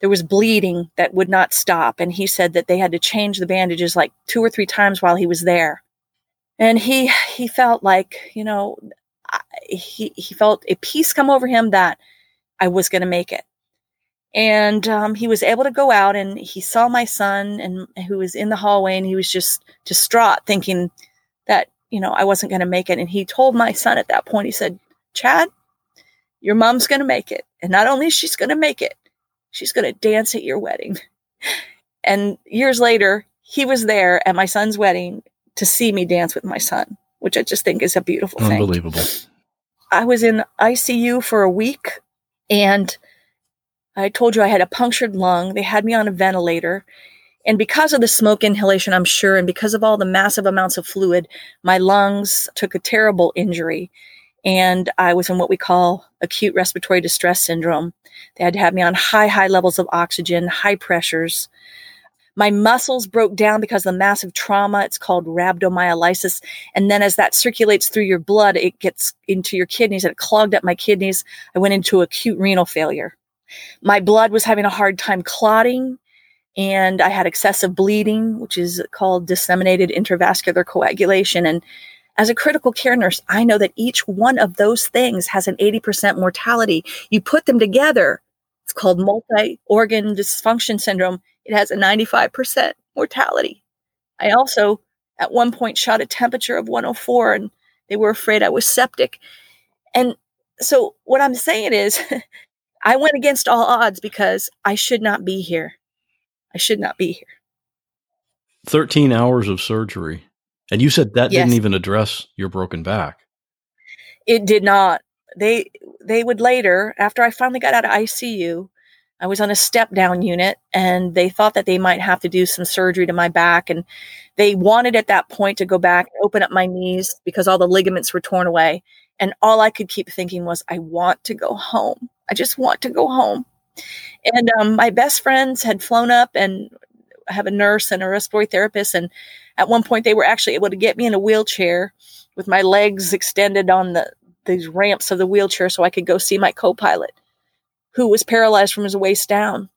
[SPEAKER 4] there was bleeding that would not stop and he said that they had to change the bandages like two or three times while he was there and he he felt like you know he he felt a peace come over him that I was going to make it and um, he was able to go out and he saw my son and who was in the hallway and he was just distraught thinking that you know i wasn't going to make it. And he told my son at that point he said chad your mom's going to make it. And not only is she's going to make it she's going to dance at your wedding. [laughs] And years later he was there at my son's wedding to see me dance with my son which i just think is a beautiful thing.
[SPEAKER 5] Unbelievable.
[SPEAKER 4] i was in icu for a week and I told you I had a punctured lung. They had me on a ventilator. And because of the smoke inhalation, I'm sure, and because of all the massive amounts of fluid, my lungs took a terrible injury. And I was in what we call acute respiratory distress syndrome. They had to have me on high, high levels of oxygen, high pressures. My muscles broke down because of the massive trauma. It's called rhabdomyolysis. And then as that circulates through your blood, it gets into your kidneys and it clogged up my kidneys. I went into acute renal failure. My blood was having a hard time clotting, and I had excessive bleeding, which is called disseminated intravascular coagulation. And as a critical care nurse, I know that each one of those things has an 80% mortality. You put them together, it's called multi organ dysfunction syndrome. It has a 95% mortality. I also, at one point, shot a temperature of 104, and they were afraid I was septic. And so, what I'm saying is, [laughs] I went against all odds because I should not be here. I should not be here.
[SPEAKER 5] 13 hours of surgery. And you said that
[SPEAKER 4] Yes.
[SPEAKER 5] didn't even address your broken back.
[SPEAKER 4] It did not. They they would later, after I finally got out of ICU, I was on a step down unit and they thought that they might have to do some surgery to my back and they wanted at that point to go back and open up my knees because all the ligaments were torn away and all I could keep thinking was I want to go home. I just want to go home. And um, my best friends had flown up and have a nurse and a respiratory therapist and at one point they were actually able to get me in a wheelchair with my legs extended on the these ramps of the wheelchair so I could go see my co-pilot who was paralyzed from his waist down.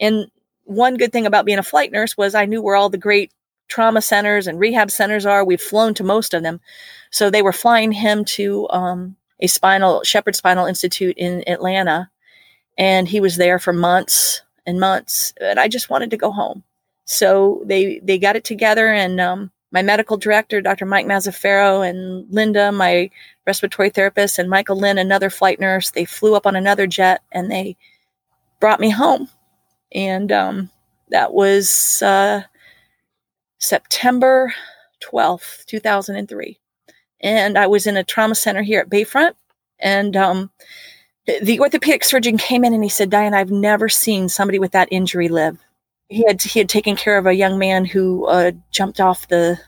[SPEAKER 4] And one good thing about being a flight nurse was I knew where all the great trauma centers and rehab centers are. We've flown to most of them. So they were flying him to um, a spinal Shepherd Spinal Institute in Atlanta. And he was there for months and months. And I just wanted to go home. So they they got it together and um, my medical director, Dr. Mike Mazzaferro, and Linda, my respiratory therapist, and Michael Lynn, another flight nurse, they flew up on another jet and they brought me home. And um, that was uh, September 12th, 2003. And I was in a trauma center here at Bayfront. And um, the- the orthopedic surgeon came in and he said, Diane, I've never seen somebody with that injury live. He had he had taken care of a young man who uh, jumped off the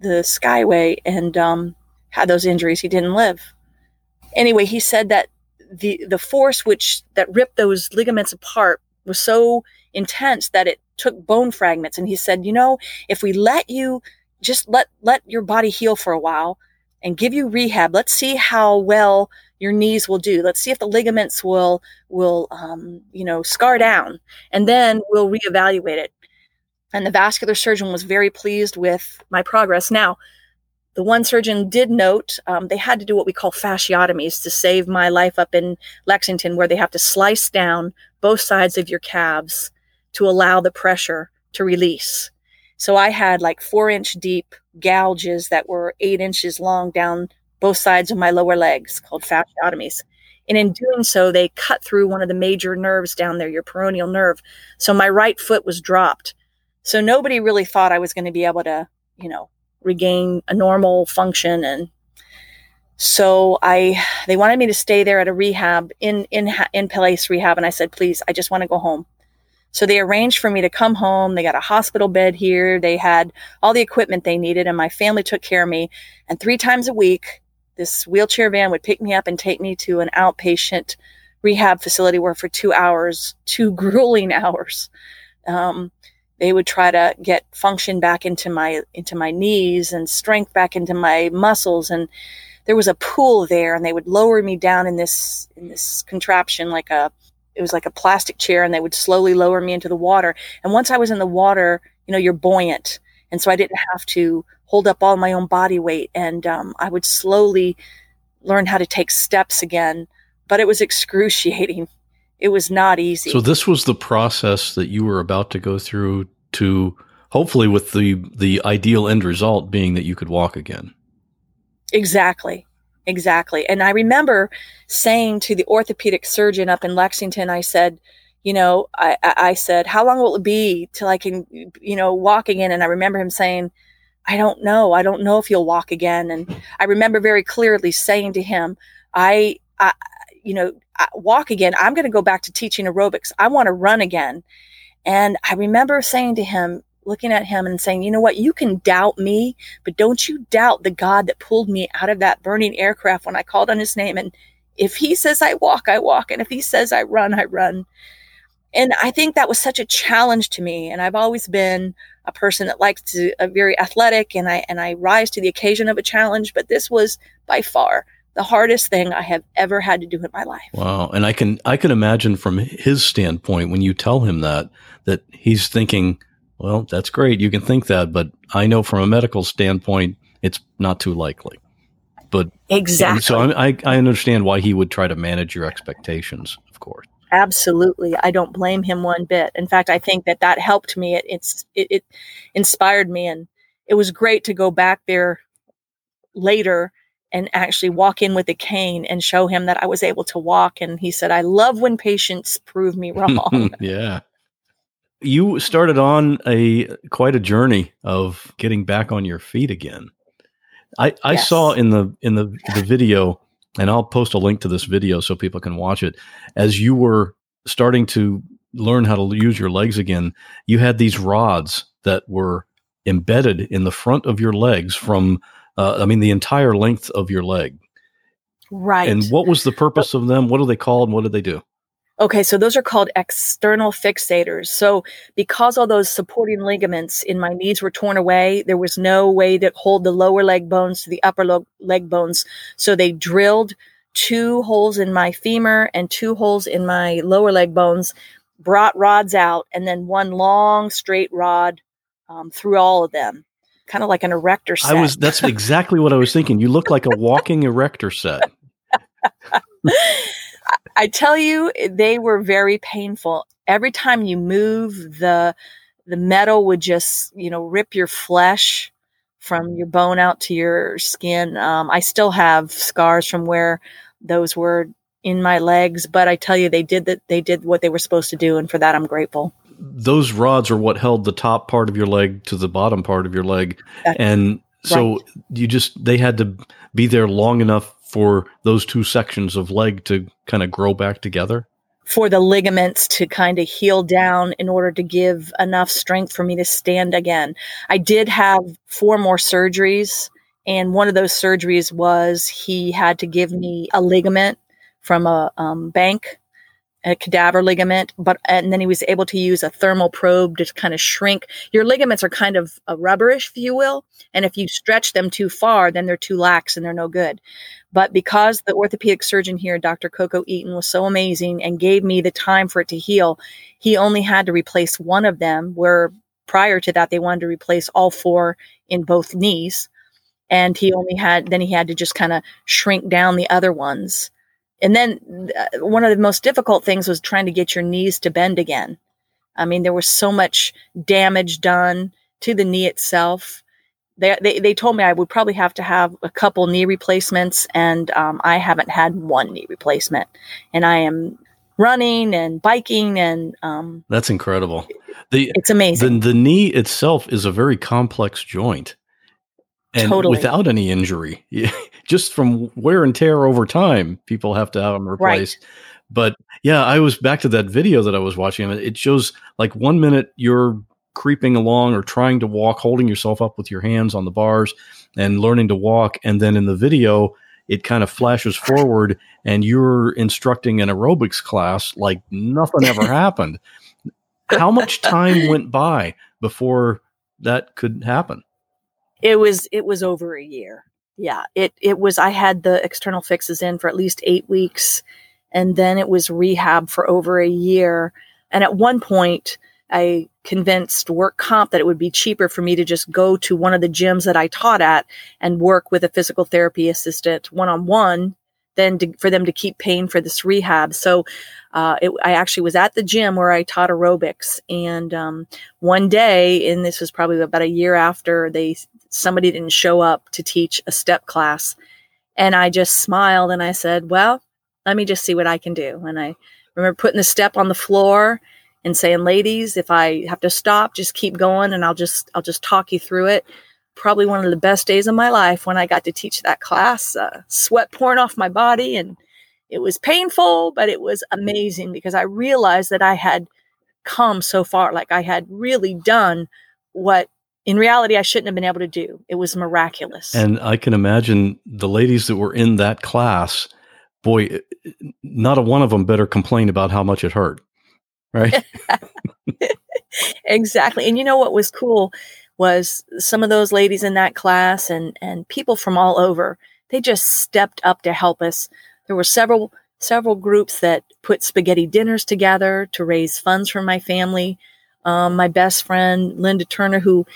[SPEAKER 4] the skyway and um, had those injuries. He didn't live. Anyway, he said that the the force which that ripped those ligaments apart was so intense that it took bone fragments. And he said, you know, if we let you just let let your body heal for a while and give you rehab, let's see how well your knees will do. Let's see if the ligaments will will um, you know scar down, and then we'll reevaluate it. And the vascular surgeon was very pleased with my progress. Now, the one surgeon did note um, they had to do what we call fasciotomies to save my life up in Lexington, where they have to slice down both sides of your calves to allow the pressure to release. So I had like four inch deep gouges that were eight inches long down both sides of my lower legs called fasciotomies. And in doing so, they cut through one of the major nerves down there, your peroneal nerve. So my right foot was dropped. So nobody really thought I was going to be able to, you know, regain a normal function. And so I, they wanted me to stay there at a rehab in, in, in place rehab. And I said, please, I just want to go home. So they arranged for me to come home. They got a hospital bed here. They had all the equipment they needed, and my family took care of me. And three times a week, this wheelchair van would pick me up and take me to an outpatient rehab facility where for two hours, two [laughs] grueling hours, um, they would try to get function back into my into my knees and strength back into my muscles and there was a pool there and they would lower me down in this in this contraption like a it was like a plastic chair and they would slowly lower me into the water and once i was in the water you know you're buoyant and so i didn't have to hold up all my own body weight and um, i would slowly learn how to take steps again but it was excruciating it was not easy.
[SPEAKER 5] So this was the process that you were about to go through to hopefully with the the ideal end result being that you could walk again.
[SPEAKER 4] Exactly. Exactly. And I remember saying to the orthopedic surgeon up in Lexington, I said, you know, I, I said, how long will it be till I can, you know, walk again? And I remember him saying, I don't know. I don't know if you'll walk again. And I remember very clearly saying to him, I, I you know, walk again. I'm going to go back to teaching aerobics. I want to run again. And I remember saying to him, looking at him and saying, you know what, you can doubt me, but don't you doubt the God that pulled me out of that burning aircraft when I called on his name. And if he says I walk, I walk. And if he says I run, I run. And I think that was such a challenge to me. And I've always been a person that likes to, uh, very athletic and I, and I rise to the occasion of a challenge, but this was by far the hardest thing I have ever had to do in my life.
[SPEAKER 5] Wow. And I can I can imagine from his standpoint when you tell him that that he's thinking, well, that's great. You can think that, but I know from a medical standpoint it's not too likely. But
[SPEAKER 4] Exactly.
[SPEAKER 5] So I I understand why he would try to manage your expectations, of course.
[SPEAKER 4] Absolutely. I don't blame him one bit. In fact, I think that that helped me. It it's it, it inspired me and it was great to go back there later and actually walk in with a cane and show him that I was able to walk. And he said, I love when patients prove me [laughs] wrong.
[SPEAKER 5] yeah. You started on a quite a journey of getting back on your feet again. I, I yes. saw in the in the, the video, and I'll post a link to this video so people can watch it. As you were starting to learn how to use your legs again, you had these rods that were embedded in the front of your legs from uh, I mean, the entire length of your leg.
[SPEAKER 4] Right.
[SPEAKER 5] And what was the purpose of them? What are they called? And what did they do?
[SPEAKER 4] Okay, so those are called external fixators. So, because all those supporting ligaments in my knees were torn away, there was no way to hold the lower leg bones to the upper lo- leg bones. So, they drilled two holes in my femur and two holes in my lower leg bones, brought rods out, and then one long straight rod um, through all of them kind of like an erector set.
[SPEAKER 5] I was that's exactly what I was thinking. You look like a walking erector set. [laughs]
[SPEAKER 4] I tell you, they were very painful. Every time you move, the the metal would just, you know, rip your flesh from your bone out to your skin. Um, I still have scars from where those were in my legs, but I tell you, they did that. They did what they were supposed to do, and for that, I'm grateful
[SPEAKER 5] those rods are what held the top part of your leg to the bottom part of your leg. and so right. you just, they had to be there long enough for those two sections of leg to kind of grow back together?
[SPEAKER 4] For the ligaments to kind of heal down in order to give enough strength for me to stand again. I did have four more surgeries, and one of those surgeries was he had to give me a ligament from a um, bank a cadaver ligament, but and then he was able to use a thermal probe to kind of shrink. Your ligaments are kind of a rubberish, if you will, and if you stretch them too far, then they're too lax and they're no good. But because the orthopedic surgeon here, Dr. Koco Eaton, was so amazing and gave me the time for it to heal, he only had to replace one of them. Where prior to that, they wanted to replace all four in both knees, and he only had then he had to just kind of shrink down the other ones and then uh, one of the most difficult things was trying to get your knees to bend again. I mean, there was so much damage done to the knee itself. They, they, they told me I would probably have to have a couple knee replacements, and um, I haven't had one knee replacement. And I am running and biking, and um,
[SPEAKER 5] that's incredible. The,
[SPEAKER 4] it's amazing.
[SPEAKER 5] The, the knee itself is a very complex joint and totally. without any injury, [laughs] just from wear and tear over time, people have to have them replaced. Right. But yeah, I was back to that video that I was watching. It shows like one minute you're creeping along or trying to walk, holding yourself up with your hands on the bars and learning to walk. And then in the video, it kind of flashes forward and you're instructing an aerobics class like nothing ever [laughs] happened. how much time went by before that could happen?
[SPEAKER 4] It was it was over a year. Yeah, it it was. I had the external fixes in for at least eight weeks, and then it was rehab for over a year. And at one point, I convinced work comp that it would be cheaper for me to just go to one of the gyms that I taught at and work with a physical therapy assistant one on one than to, for them to keep paying for this rehab. So uh, it, I actually was at the gym where I taught aerobics, and um, one day, and this was probably about a year after they somebody didn't show up to teach a step class, and I just smiled and I said, "Well, let me just see what I can do." And I remember putting the step on the floor and saying, "Ladies, if I have to stop, just keep going, and I'll just I'll just talk you through it." Probably one of the best days of my life when I got to teach that class. Uh, sweat pouring off my body, and it was painful, but it was amazing because I realized that I had come so far. Like I had really done what in reality I shouldn't have been able to do. It was miraculous.
[SPEAKER 5] And I can imagine the ladies that were in that class, boy, not a one of them better complain about how much it hurt right? [laughs]
[SPEAKER 4] exactly. And you know what was cool was some of those ladies in that class and and people from all over. They just stepped up to help us. There were several several groups that put spaghetti dinners together to raise funds for my family. Um, my best friend Linda Turner, who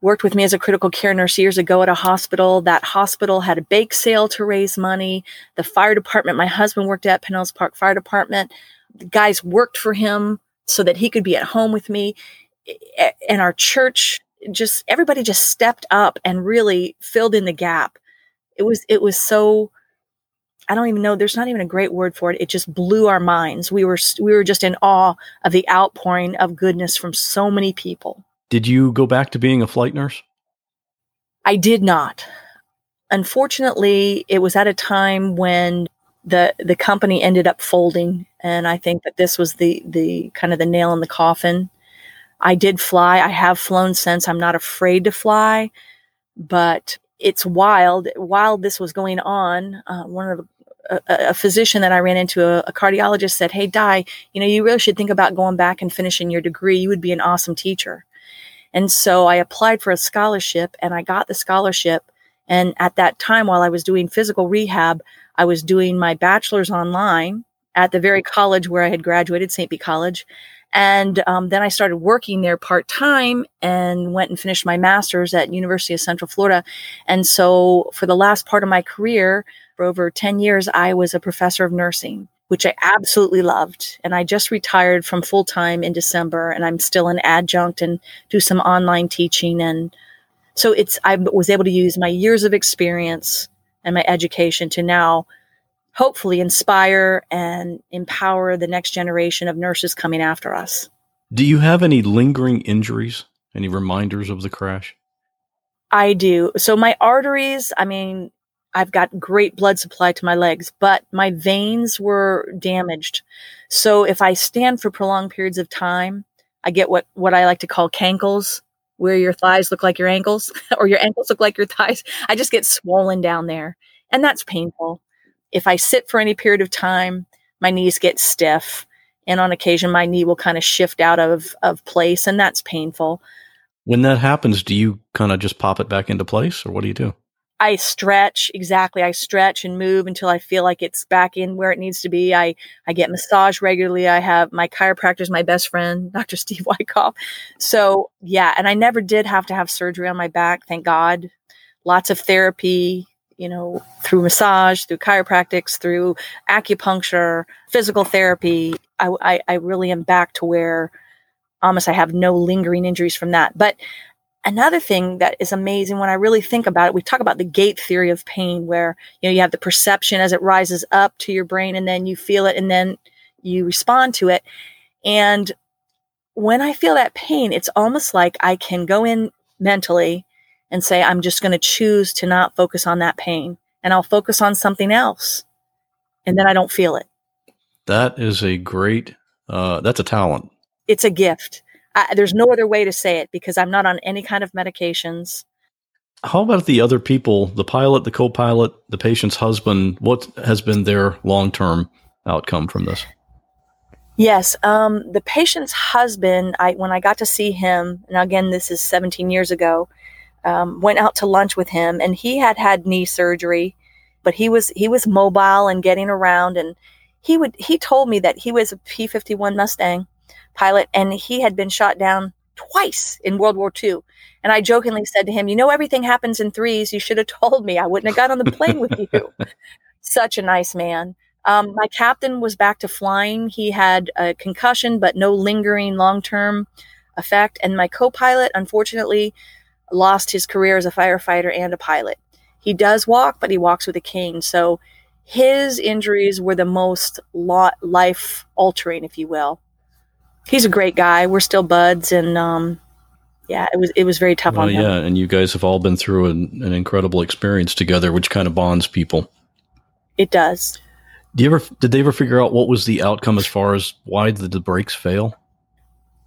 [SPEAKER 4] worked with me as a critical care nurse years ago at a hospital. That hospital had a bake sale to raise money. The fire department, my husband worked at Pinellas Park Fire Department, the guys worked for him so that he could be at home with me. And our church just everybody just stepped up and really filled in the gap. It was it was so I don't even know there's not even a great word for it. It just blew our minds. We were we were just in awe of the outpouring of goodness from so many people.
[SPEAKER 5] Did you go back to being a flight nurse?
[SPEAKER 4] I did not. Unfortunately, it was at a time when the the company ended up folding and i think that this was the the kind of the nail in the coffin i did fly i have flown since i'm not afraid to fly but it's wild while this was going on uh, one of the a, a, physician that I ran into, a, a, cardiologist, said, "Hey, Di, you know, you really should think about going back and finishing your degree. You would be an awesome teacher." And so I applied for a scholarship, and I got the scholarship. And at that time, while I was doing physical rehab, I was doing my bachelor's online at the very college where I had graduated, St. Pete College. And um, then I started working there part time and went and finished my master's at University of Central Florida. And so for the last part of my career, for over 10 years, I was a professor of nursing, which I absolutely loved. And I just retired from full time in December and I'm still an adjunct and do some online teaching. And so it's, I was able to use my years of experience and my education to now hopefully inspire and empower the next generation of nurses coming after us.
[SPEAKER 5] Do you have any lingering injuries? Any reminders of the crash?
[SPEAKER 4] I do. So my arteries, I mean, I've got great blood supply to my legs, but my veins were damaged. So if I stand for prolonged periods of time, I get what what I like to call cankles, where your thighs look like your ankles [laughs] or your ankles look like your thighs. I just get swollen down there and that's painful. If I sit for any period of time, my knees get stiff and on occasion my knee will kind of shift out of, of place and that's painful.
[SPEAKER 5] When that happens, do you kind of just pop it back into place or what do you do?
[SPEAKER 4] I stretch exactly. I stretch and move until I feel like it's back in where it needs to be. I I get massage regularly. I have my chiropractor is my best friend, [laughs] Dr. Steve Wyckoff. So yeah, and I never did have to have surgery on my back. Thank God. Lots of therapy, you know, through massage, through chiropractics, through acupuncture, physical therapy. I, I, I really am back to where almost I have no lingering injuries from that. But another thing that is amazing when I really think about it, we talk about the gate theory of pain, where you know you have the perception as it rises up to your brain, and then you feel it, and then you respond to it. And when I feel that pain, it's almost like I can go in mentally and say, I'm just going to choose to not focus on that pain, and I'll focus on something else, and then I don't feel it.
[SPEAKER 5] That is a great. Uh, that's a talent.
[SPEAKER 4] It's a gift I, there's no other way to say it because I'm not on any kind of medications.
[SPEAKER 5] How about the other people, the pilot, the co pilot, the patient's husband? What has been their long term outcome from this?
[SPEAKER 4] Yes, um, the patient's husband. I when I got to see him, and again, this is 17 years ago. Um, went out to lunch with him, and he had had knee surgery, but he was he was mobile and getting around, and he would he told me that he was a P-51 Mustang pilot, and he had been shot down twice in World War II. And I jokingly said to him, "You know, everything happens in threes. You should have told me. I wouldn't have got on the plane with you." [laughs] Such a nice man. Um, my captain was back to flying. He had a concussion, but no lingering long term effect. And my co pilot, unfortunately, lost his career as a firefighter and a pilot. He does walk, but he walks with a cane. So his injuries were the most life altering, if you will. He's a great guy. We're still buds, and um, yeah, it was it was very tough
[SPEAKER 5] well,
[SPEAKER 4] on him.
[SPEAKER 5] Yeah, and you guys have all been through an, an incredible experience together, which kind of bonds people.
[SPEAKER 4] It does.
[SPEAKER 5] Do you ever did they ever figure out what was the outcome as far as why did the brakes fail?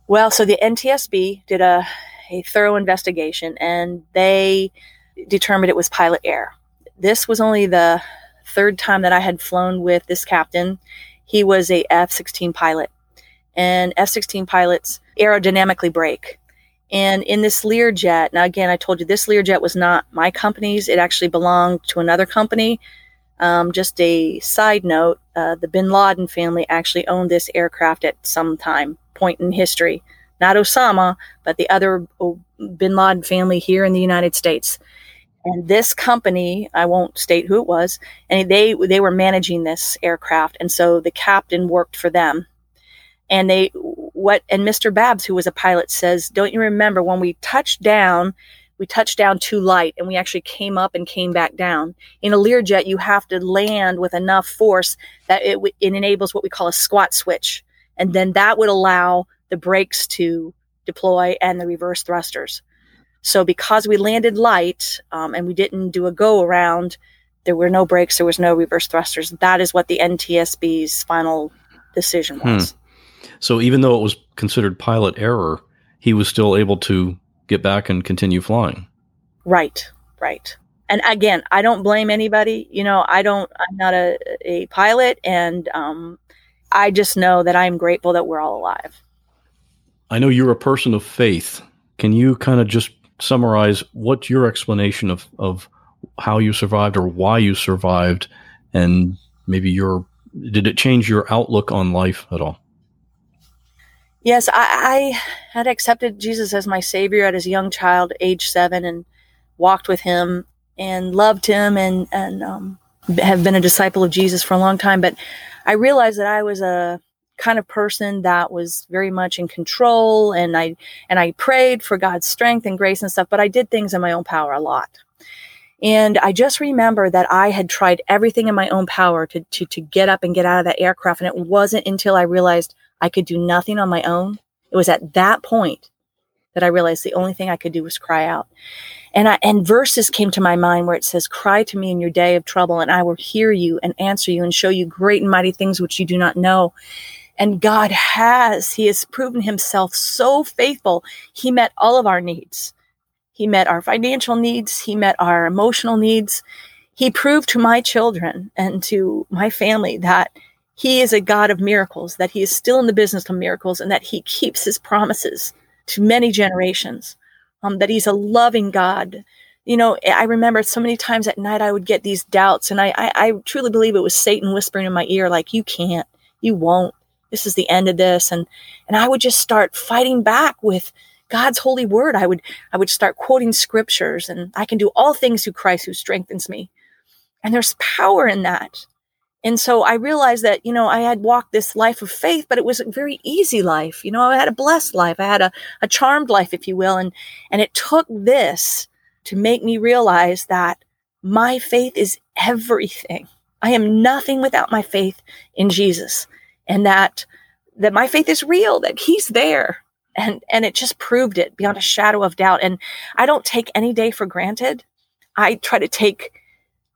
[SPEAKER 4] Well, so the NTSB did a a thorough investigation and they determined it was pilot error. This was only the third time that I had flown with this captain. He was a F-16 pilot. And F-16 pilots aerodynamically brake. And in this Learjet, now again, I told you this Learjet was not my company's. It actually belonged to another company um, just a side note uh, the bin Laden family actually owned this aircraft at some time, point in history. Not Osama, but the other oh, bin Laden family here in the United States. And this company, I won't state who it was, and they they were managing this aircraft, and so the captain worked for them. And they what and Mr. Babs, who was a pilot, says, "Don't you remember when we touched down?" we touched down too light and we actually came up and came back down. In a Learjet, you have to land with enough force that it, it enables what we call a squat switch. And then that would allow the brakes to deploy and the reverse thrusters. So because we landed light um, and we didn't do a go around, there were no brakes, there was no reverse thrusters. That is what the NTSB's final decision was. Hmm.
[SPEAKER 5] So even though it was considered pilot error, he was still able to get back and continue flying.
[SPEAKER 4] Right, right. And again, I don't blame anybody. You know, I don't, I'm not a, a pilot, and um, I just know that I'm grateful that we're all alive.
[SPEAKER 5] I know you're a person of faith. Can you kind of just summarize what's your explanation of, of how you survived or why you survived? And maybe your, did it change your outlook on life at all?
[SPEAKER 4] Yes, I, I, had accepted Jesus as my Savior at as a young child, age seven, and walked with Him and loved Him and and um, have been a disciple of Jesus for a long time. But I realized that I was a kind of person that was very much in control, and I and I prayed for God's strength and grace and stuff. But I did things in my own power a lot. And I just remember that I had tried everything in my own power to, to, to get up and get out of that aircraft. And it wasn't until I realized I could do nothing on my own. It was at that point that I realized the only thing I could do was cry out. And I, and verses came to my mind where it says, cry to me in your day of trouble and I will hear you and answer you and show you great and mighty things which you do not know. And God has, he has proven himself so faithful. He met all of our needs. He met our financial needs. He met our emotional needs. He proved to my children and to my family that he is a God of miracles, that he is still in the business of miracles, and that he keeps his promises to many generations, um, that he's a loving God. You know, I remember so many times at night I would get these doubts, and I, I, I truly believe it was Satan whispering in my ear, like, you can't, you won't, this is the end of this. And, and I would just start fighting back with God's holy word. I would, I would start quoting scriptures, and I can do all things through Christ who strengthens me. And there's power in that. And so I realized that, you know, I had walked this life of faith, but it was a very easy life. You know, I had a blessed life. I had a, a charmed life, if you will. And, and it took this to make me realize that my faith is everything. I am nothing without my faith in Jesus and that, that my faith is real, that he's there. And, and it just proved it beyond a shadow of doubt. And I don't take any day for granted. I try to take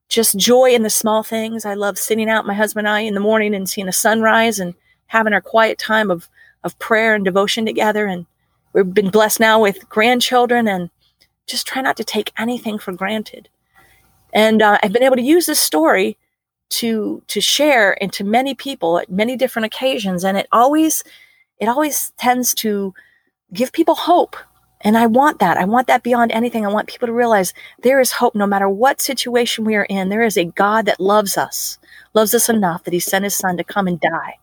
[SPEAKER 4] just joy in the small things. I love sitting out, my husband and I, in the morning and seeing a sunrise and having our quiet time of, of prayer and devotion together. And we've been blessed now with grandchildren and just try not to take anything for granted. And uh, I've been able to use this story to to share and to many people at many different occasions and it always it always tends to give people hope and i want that. I want that beyond anything. I want people to realize there is hope no matter what situation we are in. There is a god that loves us loves us enough that he sent his son to come and die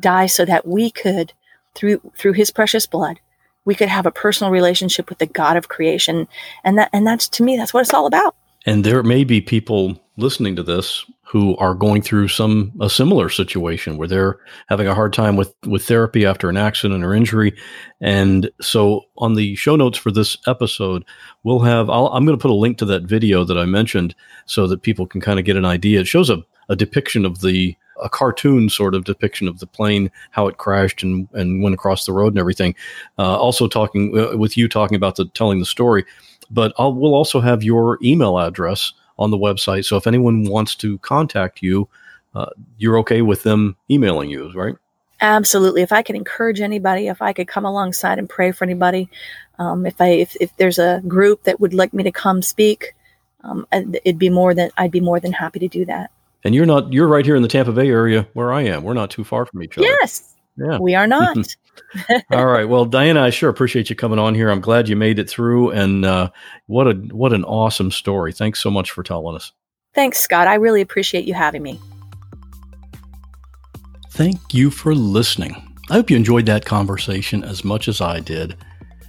[SPEAKER 4] die so that we could through through his precious blood we could have a personal relationship with the god of creation. And that and that's to me that's what it's all about.
[SPEAKER 5] And there may be people listening to this who are going through some a similar situation where they're having a hard time with with therapy after an accident or injury. And so on the show notes for this episode, we'll have I'll, I'm going to put a link to that video that I mentioned so that people can kind of get an idea. It shows a, a depiction of the a cartoon sort of depiction of the plane, how it crashed and, and went across the road and everything. Uh, also talking uh, with you talking about the telling the story, but I'll, we'll also have your email address on the website. So if anyone wants to contact you, uh, you're okay with them emailing you, right?
[SPEAKER 4] Absolutely. If I could encourage anybody, if I could come alongside and pray for anybody, um, if I if, if there's a group that would like me to come speak, um, it'd be more than I'd be more than happy to do that.
[SPEAKER 5] And you're not you're right here in the Tampa Bay area where I am. We're not too far from each other.
[SPEAKER 4] Yes,
[SPEAKER 5] Yeah.
[SPEAKER 4] we are not.
[SPEAKER 5] All right. Well, Diana, I sure appreciate you coming on here. I'm glad you made it through, and uh, what a what an awesome story. Thanks so much for telling us.
[SPEAKER 4] Thanks, Scott. I really appreciate you having me.
[SPEAKER 5] Thank you for listening. I hope you enjoyed that conversation as much as I did.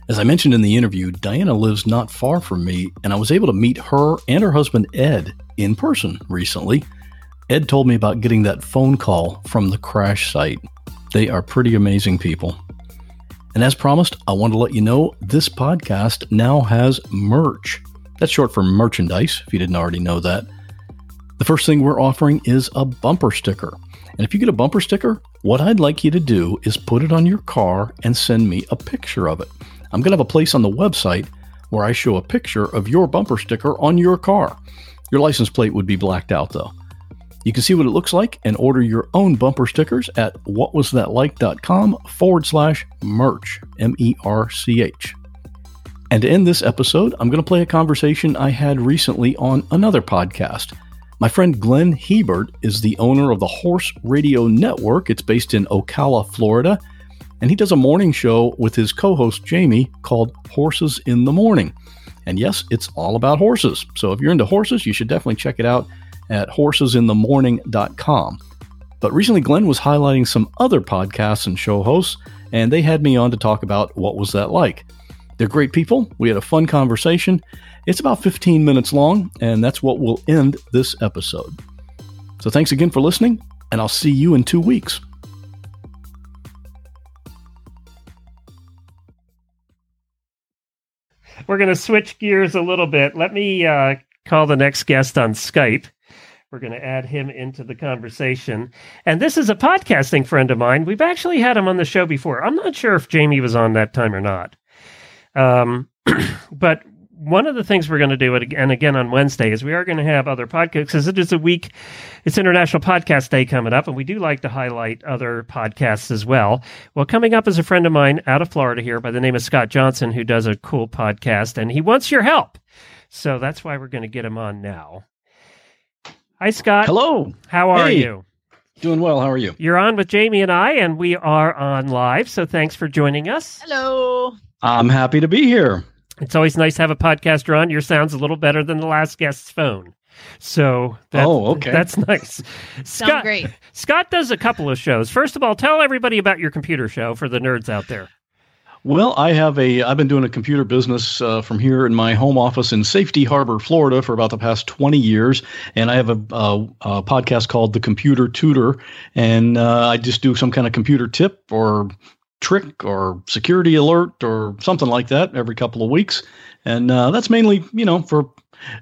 [SPEAKER 5] As I mentioned in the interview, Diana lives not far from me, and I was able to meet her and her husband Ed in person recently. Ed told me about getting that phone call from the crash site. They are pretty amazing people. And as promised, I want to let you know this podcast now has merch. That's short for merchandise, if you didn't already know that. The first thing we're offering is a bumper sticker. And if you get a bumper sticker, what I'd like you to do is put it on your car and send me a picture of it. I'm going to have a place on the website where I show a picture of your bumper sticker on your car. Your license plate would be blacked out though. You can see what it looks like and order your own bumper stickers at whatwasthatlike.com forward slash merch, M E R C H. And to end this episode, I'm going to play a conversation I had recently on another podcast. My friend Glenn Hebert is the owner of the Horse Radio Network. It's based in Ocala, Florida. And he does a morning show with his co host Jamie called Horses in the Morning. And yes, it's all about horses. So if you're into horses, you should definitely check it out at horsesinthemorning.com. But recently, Glenn was highlighting some other podcasts and show hosts, and they had me on to talk about what was that like. They're great people. We had a fun conversation. It's about 15 minutes long, and that's what will end this episode. So thanks again for listening, and I'll see you in two weeks.
[SPEAKER 9] We're going to switch gears a little bit. Let me uh, call the next guest on Skype. We're going to add him into the conversation. And this is a podcasting friend of mine. We've actually had him on the show before. I'm not sure if Jamie was on that time or not. Um, [clears throat] but one of the things we're going to do, and again on Wednesday, is we are going to have other podcasts because it is a week, it's International Podcast Day coming up, and we do like to highlight other podcasts as well. Well, coming up is a friend of mine out of Florida here by the name of Scott Johnson, who does a cool podcast, and he wants your help. So that's why we're going to get him on now. Hi, Scott.
[SPEAKER 5] Hello.
[SPEAKER 9] How are
[SPEAKER 5] Hey.
[SPEAKER 9] you?
[SPEAKER 5] Doing well. How are you?
[SPEAKER 9] You're on with Jamie and I, and we are on live. So thanks for joining us.
[SPEAKER 10] Hello.
[SPEAKER 5] I'm happy to be here.
[SPEAKER 9] It's always nice to have a podcaster on. Your sound's a little better than the last guest's phone. So that's,
[SPEAKER 5] Oh, okay.
[SPEAKER 9] that's nice.
[SPEAKER 10] Sound [laughs]
[SPEAKER 9] Scott,
[SPEAKER 10] great.
[SPEAKER 9] Scott does a couple of shows. First of all, tell everybody about your computer show for the nerds out there.
[SPEAKER 5] Well, I have a. I've been doing a computer business uh, from here in my home office in Safety Harbor, Florida, for about the past twenty years, and I have a, a, a podcast called The Computer Tutor, and uh, I just do some kind of computer tip or trick or security alert or something like that every couple of weeks, and uh, that's mainly you know for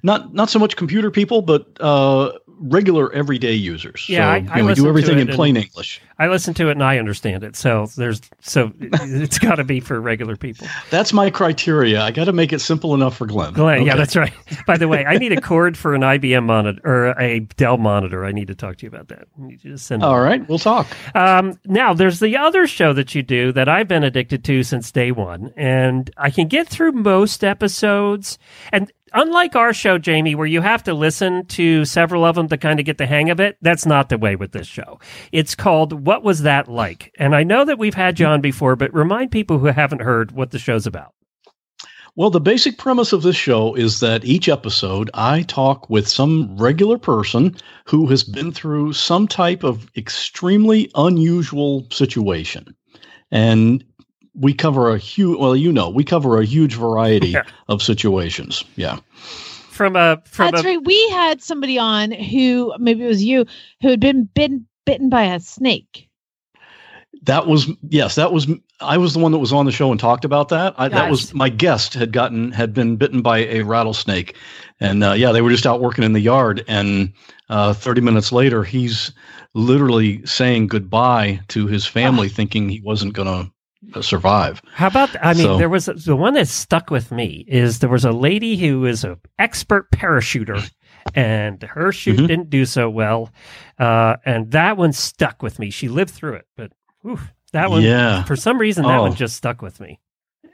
[SPEAKER 5] not not so much computer people, but uh, regular everyday users.
[SPEAKER 9] Yeah,
[SPEAKER 5] so,
[SPEAKER 9] I
[SPEAKER 5] you know, we do everything in plain English.
[SPEAKER 9] I listen to it and I understand it. So there's so [laughs] it's got to be for regular people.
[SPEAKER 5] That's my criteria. I got to make it simple enough for Glenn.
[SPEAKER 9] Glenn, yeah, that's right. [laughs] By the way, I need a cord for an IBM monitor or a Dell monitor. I need to talk to you about that. You send.
[SPEAKER 5] All right, we'll talk.
[SPEAKER 9] Um, now, there's the other show that you do that I've been addicted to since day one, and I can get through most episodes. And unlike our show, Jamie, where you have to listen to several of them to kind of get the hang of it, that's not the way with this show. It's called What Was That Like? And I know that we've had you on before, but remind people who haven't heard what the show's about.
[SPEAKER 5] Well, the basic premise of this show is that each episode I talk with some regular person who has been through some type of extremely unusual situation. And we cover a huge, well, you know, we cover a huge variety
[SPEAKER 9] Yeah.
[SPEAKER 5] of situations. Yeah.
[SPEAKER 9] From a from
[SPEAKER 10] That's
[SPEAKER 9] a
[SPEAKER 10] right. We had somebody on who maybe it was you who had been bitten bitten by a snake.
[SPEAKER 5] That was yes, that was I was the one that was on the show and talked about that. I, that was my guest had gotten had been bitten by a rattlesnake, and uh, yeah, they were just out working in the yard, and uh, thirty minutes later, he's literally saying goodbye to his family, thinking he wasn't going to survive.
[SPEAKER 9] How about? I mean,
[SPEAKER 5] So-
[SPEAKER 9] there was the one that stuck with me is there was a lady who is an expert parachuter, and her chute
[SPEAKER 5] Mhm.
[SPEAKER 9] didn't do so well, uh, and that one stuck with me. She lived through it, but whew, that one,
[SPEAKER 5] Yeah.
[SPEAKER 9] for some reason, that
[SPEAKER 5] Oh.
[SPEAKER 9] one just stuck with me.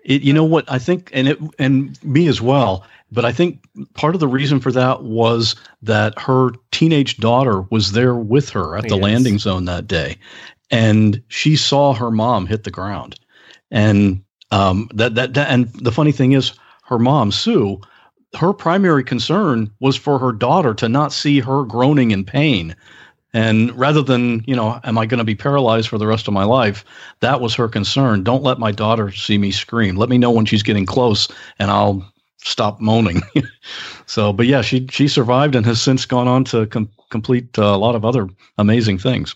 [SPEAKER 5] It, you know what I think, and it and me as well. But I think part of the reason for that was that her teenage daughter was there with her at the
[SPEAKER 9] Yes.
[SPEAKER 5] landing zone that day, and she saw her mom hit the ground, and um, that, that that and the funny thing is, her mom Sue, her primary concern was for her daughter to not see her groaning in pain. And rather than, you know, am I going to be paralyzed for the rest of my life? That was her concern. Don't let my daughter see me scream. Let me know when she's getting close and I'll stop moaning. [laughs] so, but yeah, she she survived and has since gone on to com- complete uh, a lot of other amazing things.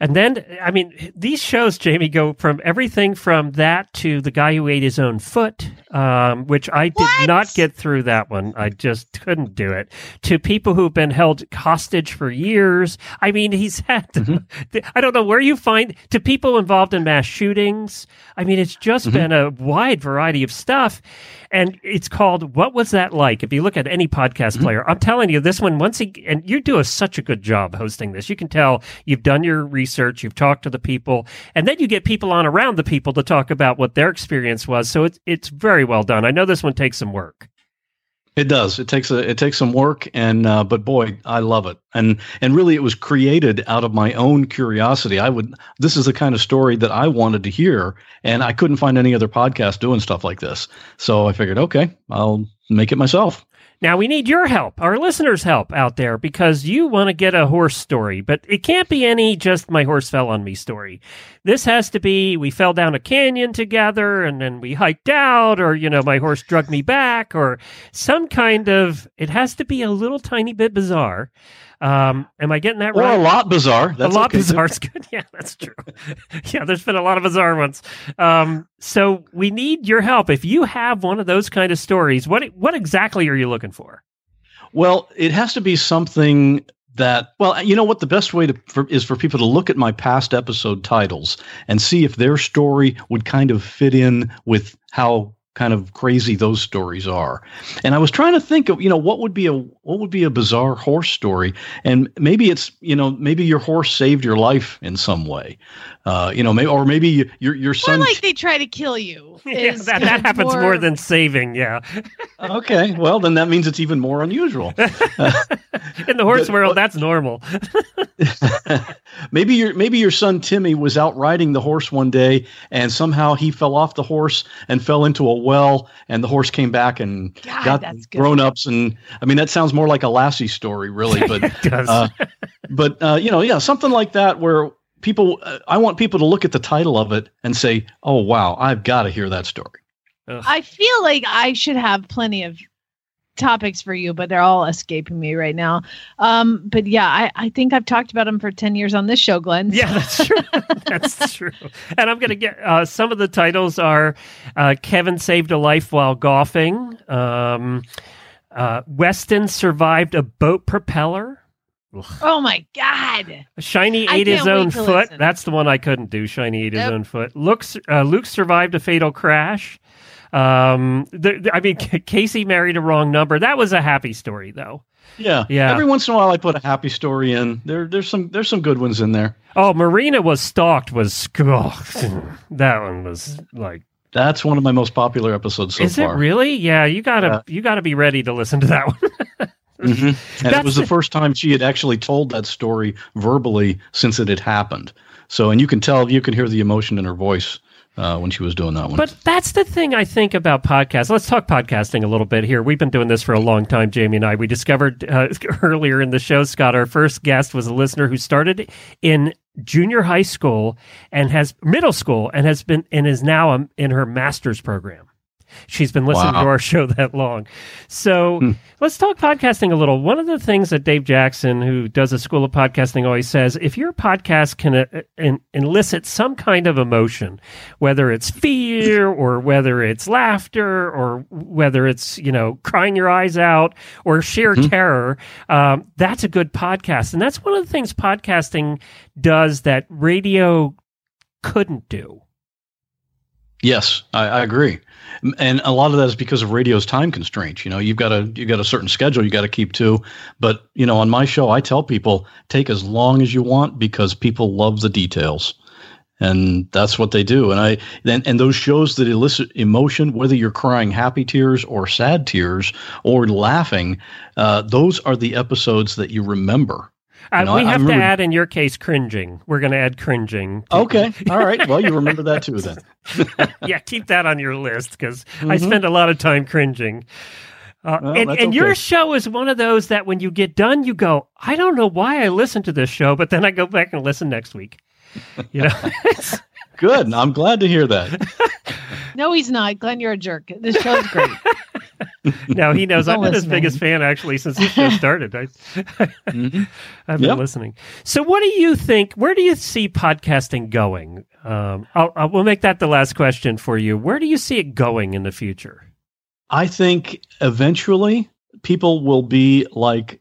[SPEAKER 9] And then, I mean, these shows, Jamie, go from everything from that to the guy who ate his own foot, um, which I did
[SPEAKER 10] What?
[SPEAKER 9] not get through that one. I just couldn't do it. To people who've been held hostage for years. I mean, he's had, mm-hmm. [laughs] I don't know where you find, to people involved in mass shootings. I mean, it's just mm-hmm. been a wide variety of stuff. And it's called What Was That Like? If you look at any podcast mm-hmm. player, I'm telling you, this one, once he, and you do a, such a good job hosting this. You can tell you've done your research, you've talked to the people, and then you get people on around the people to talk about what their experience was. So it's, it's very well done. I know this one takes some work.
[SPEAKER 5] It does. It takes a it takes some work, and uh, but boy, I love it. And and really, it was created out of my own curiosity. I would. This is the kind of story that I wanted to hear, and I couldn't find any other podcast doing stuff like this. So I figured, okay, I'll make it myself.
[SPEAKER 9] Now we need your help, our listeners' help out there, because you want to get a horse story, but it can't be any just my horse fell on me story. This has to be we fell down a canyon together and then we hiked out, or you know, my horse drug me back, or some kind of it has to be a little tiny bit bizarre. Um, am I getting that
[SPEAKER 5] Or
[SPEAKER 9] right?
[SPEAKER 5] a lot bizarre. That's
[SPEAKER 9] a lot
[SPEAKER 5] okay,
[SPEAKER 9] bizarre is good. [laughs] Yeah, that's true. [laughs] yeah, there's been a lot of bizarre ones. Um, so we need your help. If you have one of those kind of stories, what what exactly are you looking for?
[SPEAKER 5] Well, it has to be something that well, you know what the best way to for, is for people to look at my past episode titles and see if their story would kind of fit in with how kind of crazy those stories are. And I was trying to think of, you know, what would be a what would be a bizarre horse story and maybe it's, you know, maybe your horse saved your life in some way. Uh, you know, maybe or maybe you- your your
[SPEAKER 10] More
[SPEAKER 5] son
[SPEAKER 10] like they try to kill you. [laughs]
[SPEAKER 9] Yeah, that, that
[SPEAKER 10] of
[SPEAKER 9] happens more, than saving. Yeah, [laughs]
[SPEAKER 5] Okay, well then that means it's even more unusual. [laughs]
[SPEAKER 9] in the horse
[SPEAKER 5] But-
[SPEAKER 9] world,
[SPEAKER 5] but-
[SPEAKER 9] that's normal.
[SPEAKER 5] maybe your maybe your son Timmy was out riding the horse one day and somehow he fell off the horse and fell into a well and the horse came back and
[SPEAKER 10] God,
[SPEAKER 5] got grown ups and I mean that sounds more like a Lassie story really but [laughs]
[SPEAKER 9] it does.
[SPEAKER 5] uh, but uh, you know yeah something like that where people uh, I want people to look at the title of it and say oh wow I've got to hear that story
[SPEAKER 9] Ugh.
[SPEAKER 10] I feel like I should have plenty of topics for you, but they're all escaping me right now. Um, but yeah, I, I think I've talked about them for 10 years on this show, Glenn.
[SPEAKER 9] Yeah, that's true. [laughs] that's true. And I'm going to get uh, some of the titles are uh, Kevin saved a life while golfing. Um, uh, Weston survived a boat propeller.
[SPEAKER 10] Oh my God.
[SPEAKER 9] Shiny ate his own foot.
[SPEAKER 10] listen.
[SPEAKER 9] That's the one I couldn't do. Shiny ate his own foot. Luke's, uh, Luke survived a fatal crash. Um, the, the- I mean, Casey married a wrong number. That was a happy story, though.
[SPEAKER 5] yeah
[SPEAKER 9] Yeah.
[SPEAKER 5] every once in a while I put a happy story in there there's some there's some good ones in there
[SPEAKER 9] Oh, Marina was stalked. Was oh, [laughs] that one was like
[SPEAKER 5] That's one of my most popular episodes so
[SPEAKER 9] Is
[SPEAKER 5] far.
[SPEAKER 9] it really? Yeah, you gotta you gotta be ready to listen to that one. [laughs]
[SPEAKER 5] Mhm. And
[SPEAKER 9] That's [laughs]
[SPEAKER 5] it was the first time she had actually told that story verbally since it had happened. So, and you can tell, you can hear the emotion in her voice uh, when she was doing that one.
[SPEAKER 9] But that's the thing I think about podcasts. Let's talk podcasting a little bit here. We've been doing this for a long time, Jamie and I. We discovered uh, [laughs] earlier in the show, Scott, our first guest was a listener who started in junior high school and has middle school and has been and is now um, in her master's program. She's been listening
[SPEAKER 5] Wow.
[SPEAKER 9] to our show that long. So
[SPEAKER 5] Hmm.
[SPEAKER 9] let's talk podcasting a little. One of the things that Dave Jackson, who does a school of podcasting, always says if your podcast can uh, en- elicit some kind of emotion, whether it's fear or whether it's laughter or whether it's, you know, crying your eyes out or sheer terror, um, that's a good podcast. And that's one of the things podcasting does that radio couldn't do.
[SPEAKER 5] Yes, I, I agree, and a lot of that is because of radio's time constraints. You know, you've got a you've got a certain schedule you got to keep to. But you know, on my show, I tell people take as long as you want because people love the details, and that's what they do. And I then and those shows that elicit emotion, whether you're crying happy tears or sad tears or laughing, uh, those are the episodes that you remember.
[SPEAKER 9] Uh,
[SPEAKER 5] You know,
[SPEAKER 9] we
[SPEAKER 5] I- I
[SPEAKER 9] have
[SPEAKER 5] remember-
[SPEAKER 9] to add, in your case, cringing. We're going to add cringing. to-
[SPEAKER 5] Okay, [laughs] all right. Well, you remember that too then. [laughs]
[SPEAKER 9] yeah, keep that on your list because I
[SPEAKER 5] Mhm.
[SPEAKER 9] spend a lot of time cringing. Uh,
[SPEAKER 5] Well,
[SPEAKER 9] and
[SPEAKER 5] that's
[SPEAKER 9] and your show is one of those that when you get done, you go, I don't know why I listened to this show, but then I go back and listen next week. You know, [laughs]
[SPEAKER 5] Good. I'm glad to hear that.
[SPEAKER 10] No, he's not. Glenn, you're a jerk. This show's great. [laughs]
[SPEAKER 9] now he knows I've been his biggest fan actually since this show started. I,
[SPEAKER 5] Mhm. [laughs]
[SPEAKER 9] I've been
[SPEAKER 5] Yep.
[SPEAKER 9] listening. So, what do you think? Where do you see podcasting going? Um, I'll, I'll, we'll make that the last question for you. Where do you see it going in the future?
[SPEAKER 5] I think eventually people will be like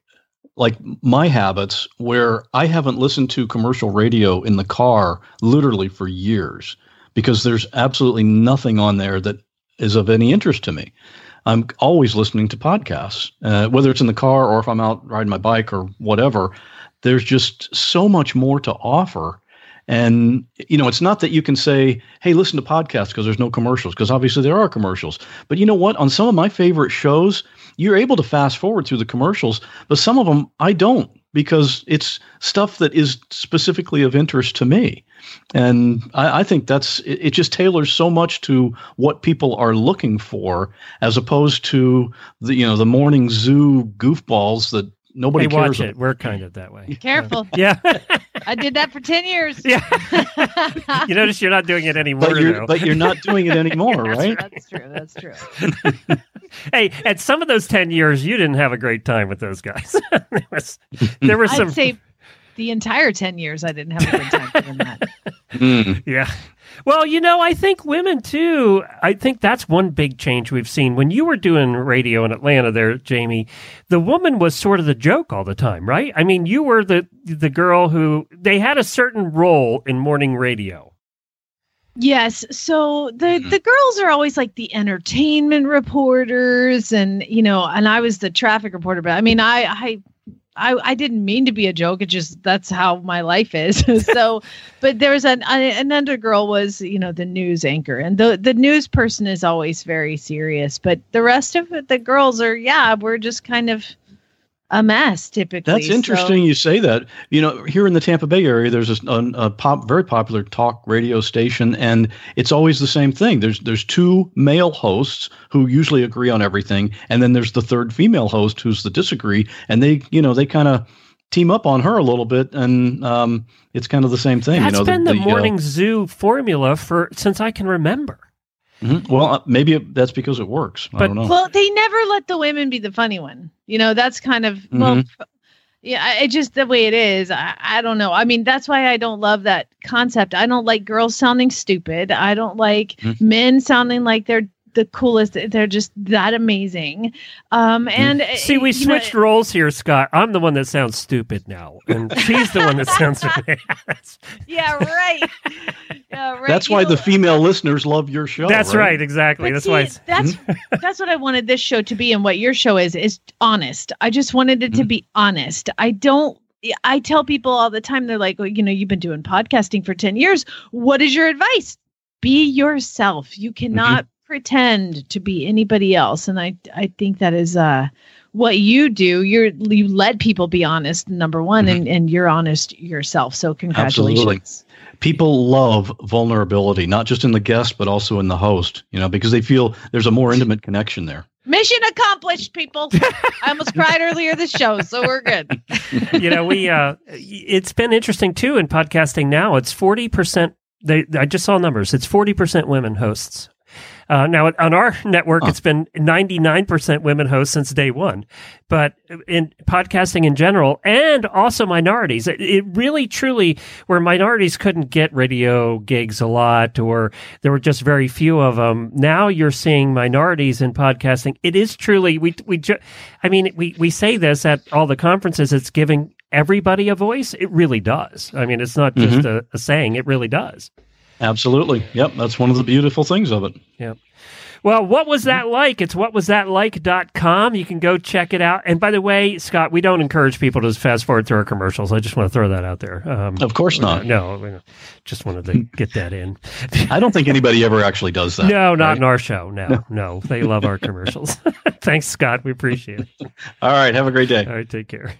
[SPEAKER 5] like my habits where I haven't listened to commercial radio in the car literally for years because there's absolutely nothing on there that is of any interest to me. I'm always listening to podcasts, uh, whether it's in the car or if I'm out riding my bike or whatever. There's just so much more to offer. And, you know, it's not that you can say, hey, listen to podcasts because there's no commercials, because obviously there are commercials. But you know what? On some of my favorite shows, you're able to fast forward through the commercials, but some of them I don't because it's stuff that is specifically of interest to me. And I, I think that's it, it just tailors so much to what people are looking for as opposed to the you know the morning zoo goofballs that nobody
[SPEAKER 9] hey,
[SPEAKER 5] cares
[SPEAKER 9] watch it. We're kind of that way.
[SPEAKER 10] Be [laughs] careful. [laughs]
[SPEAKER 9] Yeah.
[SPEAKER 10] I did that for 10 years.
[SPEAKER 9] Yeah. [laughs] you notice you're not doing it anymore,
[SPEAKER 5] But you're,
[SPEAKER 9] though.
[SPEAKER 5] but you're not doing it anymore,
[SPEAKER 10] That's-
[SPEAKER 5] right?
[SPEAKER 10] That's true. That's true.
[SPEAKER 9] hey, at some of those 10 years, you didn't have a great time with those guys. there, was, there were some.
[SPEAKER 10] I'd say the entire 10 years I didn't have a good time doing that.
[SPEAKER 5] Mm.
[SPEAKER 9] Yeah. Well, you know, I think women too. I think that's one big change we've seen. When you were doing radio in Atlanta there, Jamie, the woman was sort of the joke all the time, right? I mean, you were the the girl who they had a certain role in morning radio.
[SPEAKER 10] Yes. So the
[SPEAKER 5] Mhm.
[SPEAKER 10] the girls are always like the entertainment reporters and you know, and I was the traffic reporter, but I mean I I I, I didn't mean to be a joke. It just that's how my life is. [laughs] so, but there was an an another girl was you know the news anchor, and the the news person is always very serious. But the rest of it, the girls are yeah, we're just kind of a mess typically.
[SPEAKER 5] That's
[SPEAKER 10] So-
[SPEAKER 5] interesting you say that. You know, here in the Tampa Bay area, there's a, a, a pop, very popular talk radio station, and it's always the same thing. There's there's two male hosts who usually agree on everything, and then there's the third female host who's the disagree, and they you know they kind of team up on her a little bit, and um, it's kind of the same thing.
[SPEAKER 9] That's
[SPEAKER 5] you know,
[SPEAKER 9] been the,
[SPEAKER 5] uh,
[SPEAKER 9] morning zoo formula for since I can remember.
[SPEAKER 5] Mhm. Well, uh, maybe it, that's because it works. I
[SPEAKER 9] But-
[SPEAKER 5] don't know.
[SPEAKER 10] Well, they never let the women be the funny one. You know, that's kind of well,
[SPEAKER 5] Mm-hmm.
[SPEAKER 10] f- yeah, it just the way it is. I, I don't know. I mean, that's why I don't love that concept. I don't like girls sounding stupid. I don't like
[SPEAKER 5] Mhm.
[SPEAKER 10] men sounding like they're the coolest. They're just that amazing. Um, and uh,
[SPEAKER 9] See, we
[SPEAKER 10] you know,
[SPEAKER 9] switched roles here, Scott. I'm the one that sounds stupid now, and [laughs] she's the one that sounds. [laughs]
[SPEAKER 10] yeah, right. Yeah, [laughs] right.
[SPEAKER 5] that's
[SPEAKER 10] You
[SPEAKER 5] why
[SPEAKER 10] know,
[SPEAKER 5] the female listeners love your show.
[SPEAKER 9] That's right, exactly.
[SPEAKER 10] But
[SPEAKER 9] That's
[SPEAKER 10] see,
[SPEAKER 9] why. It's,
[SPEAKER 10] that's that's what I wanted this show to be, and what your show is is honest. I just wanted it to
[SPEAKER 5] Mhm.
[SPEAKER 10] be honest. I don't. I tell people all the time, they're like, well, you know, you've been doing podcasting for ten years. What is your advice? be yourself. You cannot pretend to be anybody else. And I I think that is uh what you do. You're you let people be honest, number one, and, and you're honest yourself. So congratulations.
[SPEAKER 5] Absolutely. People love vulnerability, not just in the guest, but also in the host, you know, because they feel there's a more intimate connection there.
[SPEAKER 10] Mission accomplished, people. [laughs] I almost cried earlier this show, so we're good. [laughs]
[SPEAKER 9] you know, we uh it's been interesting too in podcasting now. It's 40% they I just saw numbers. It's 40% women hosts. Uh, now on our network,
[SPEAKER 5] Huh.
[SPEAKER 9] it's been 99% women hosts since day one, but in podcasting in general, and also minorities, it, it really truly where minorities couldn't get radio gigs a lot, or there were just very few of them. Now you're seeing minorities in podcasting. It is truly we we. Ju- I mean, we we say this at all the conferences. It's giving everybody a voice. It really does. I mean, it's not just a, a saying. It really does.
[SPEAKER 5] Absolutely. Yep. That's one of the beautiful things of it.
[SPEAKER 9] Yep. Well, what was that like? It's whatwasthatlike.com. You can go check it out. And by the way, Scott, we don't encourage people to fast forward through our commercials. I just want to throw that out there. Um,
[SPEAKER 5] Of course not.
[SPEAKER 9] No, just wanted to get that in. [laughs]
[SPEAKER 5] I don't think anybody ever actually does that.
[SPEAKER 9] no, not
[SPEAKER 5] right?
[SPEAKER 9] in our show. No, no. They love our commercials. [laughs] Thanks, Scott. We appreciate it.
[SPEAKER 5] All right. Have a great day.
[SPEAKER 9] All right, take care.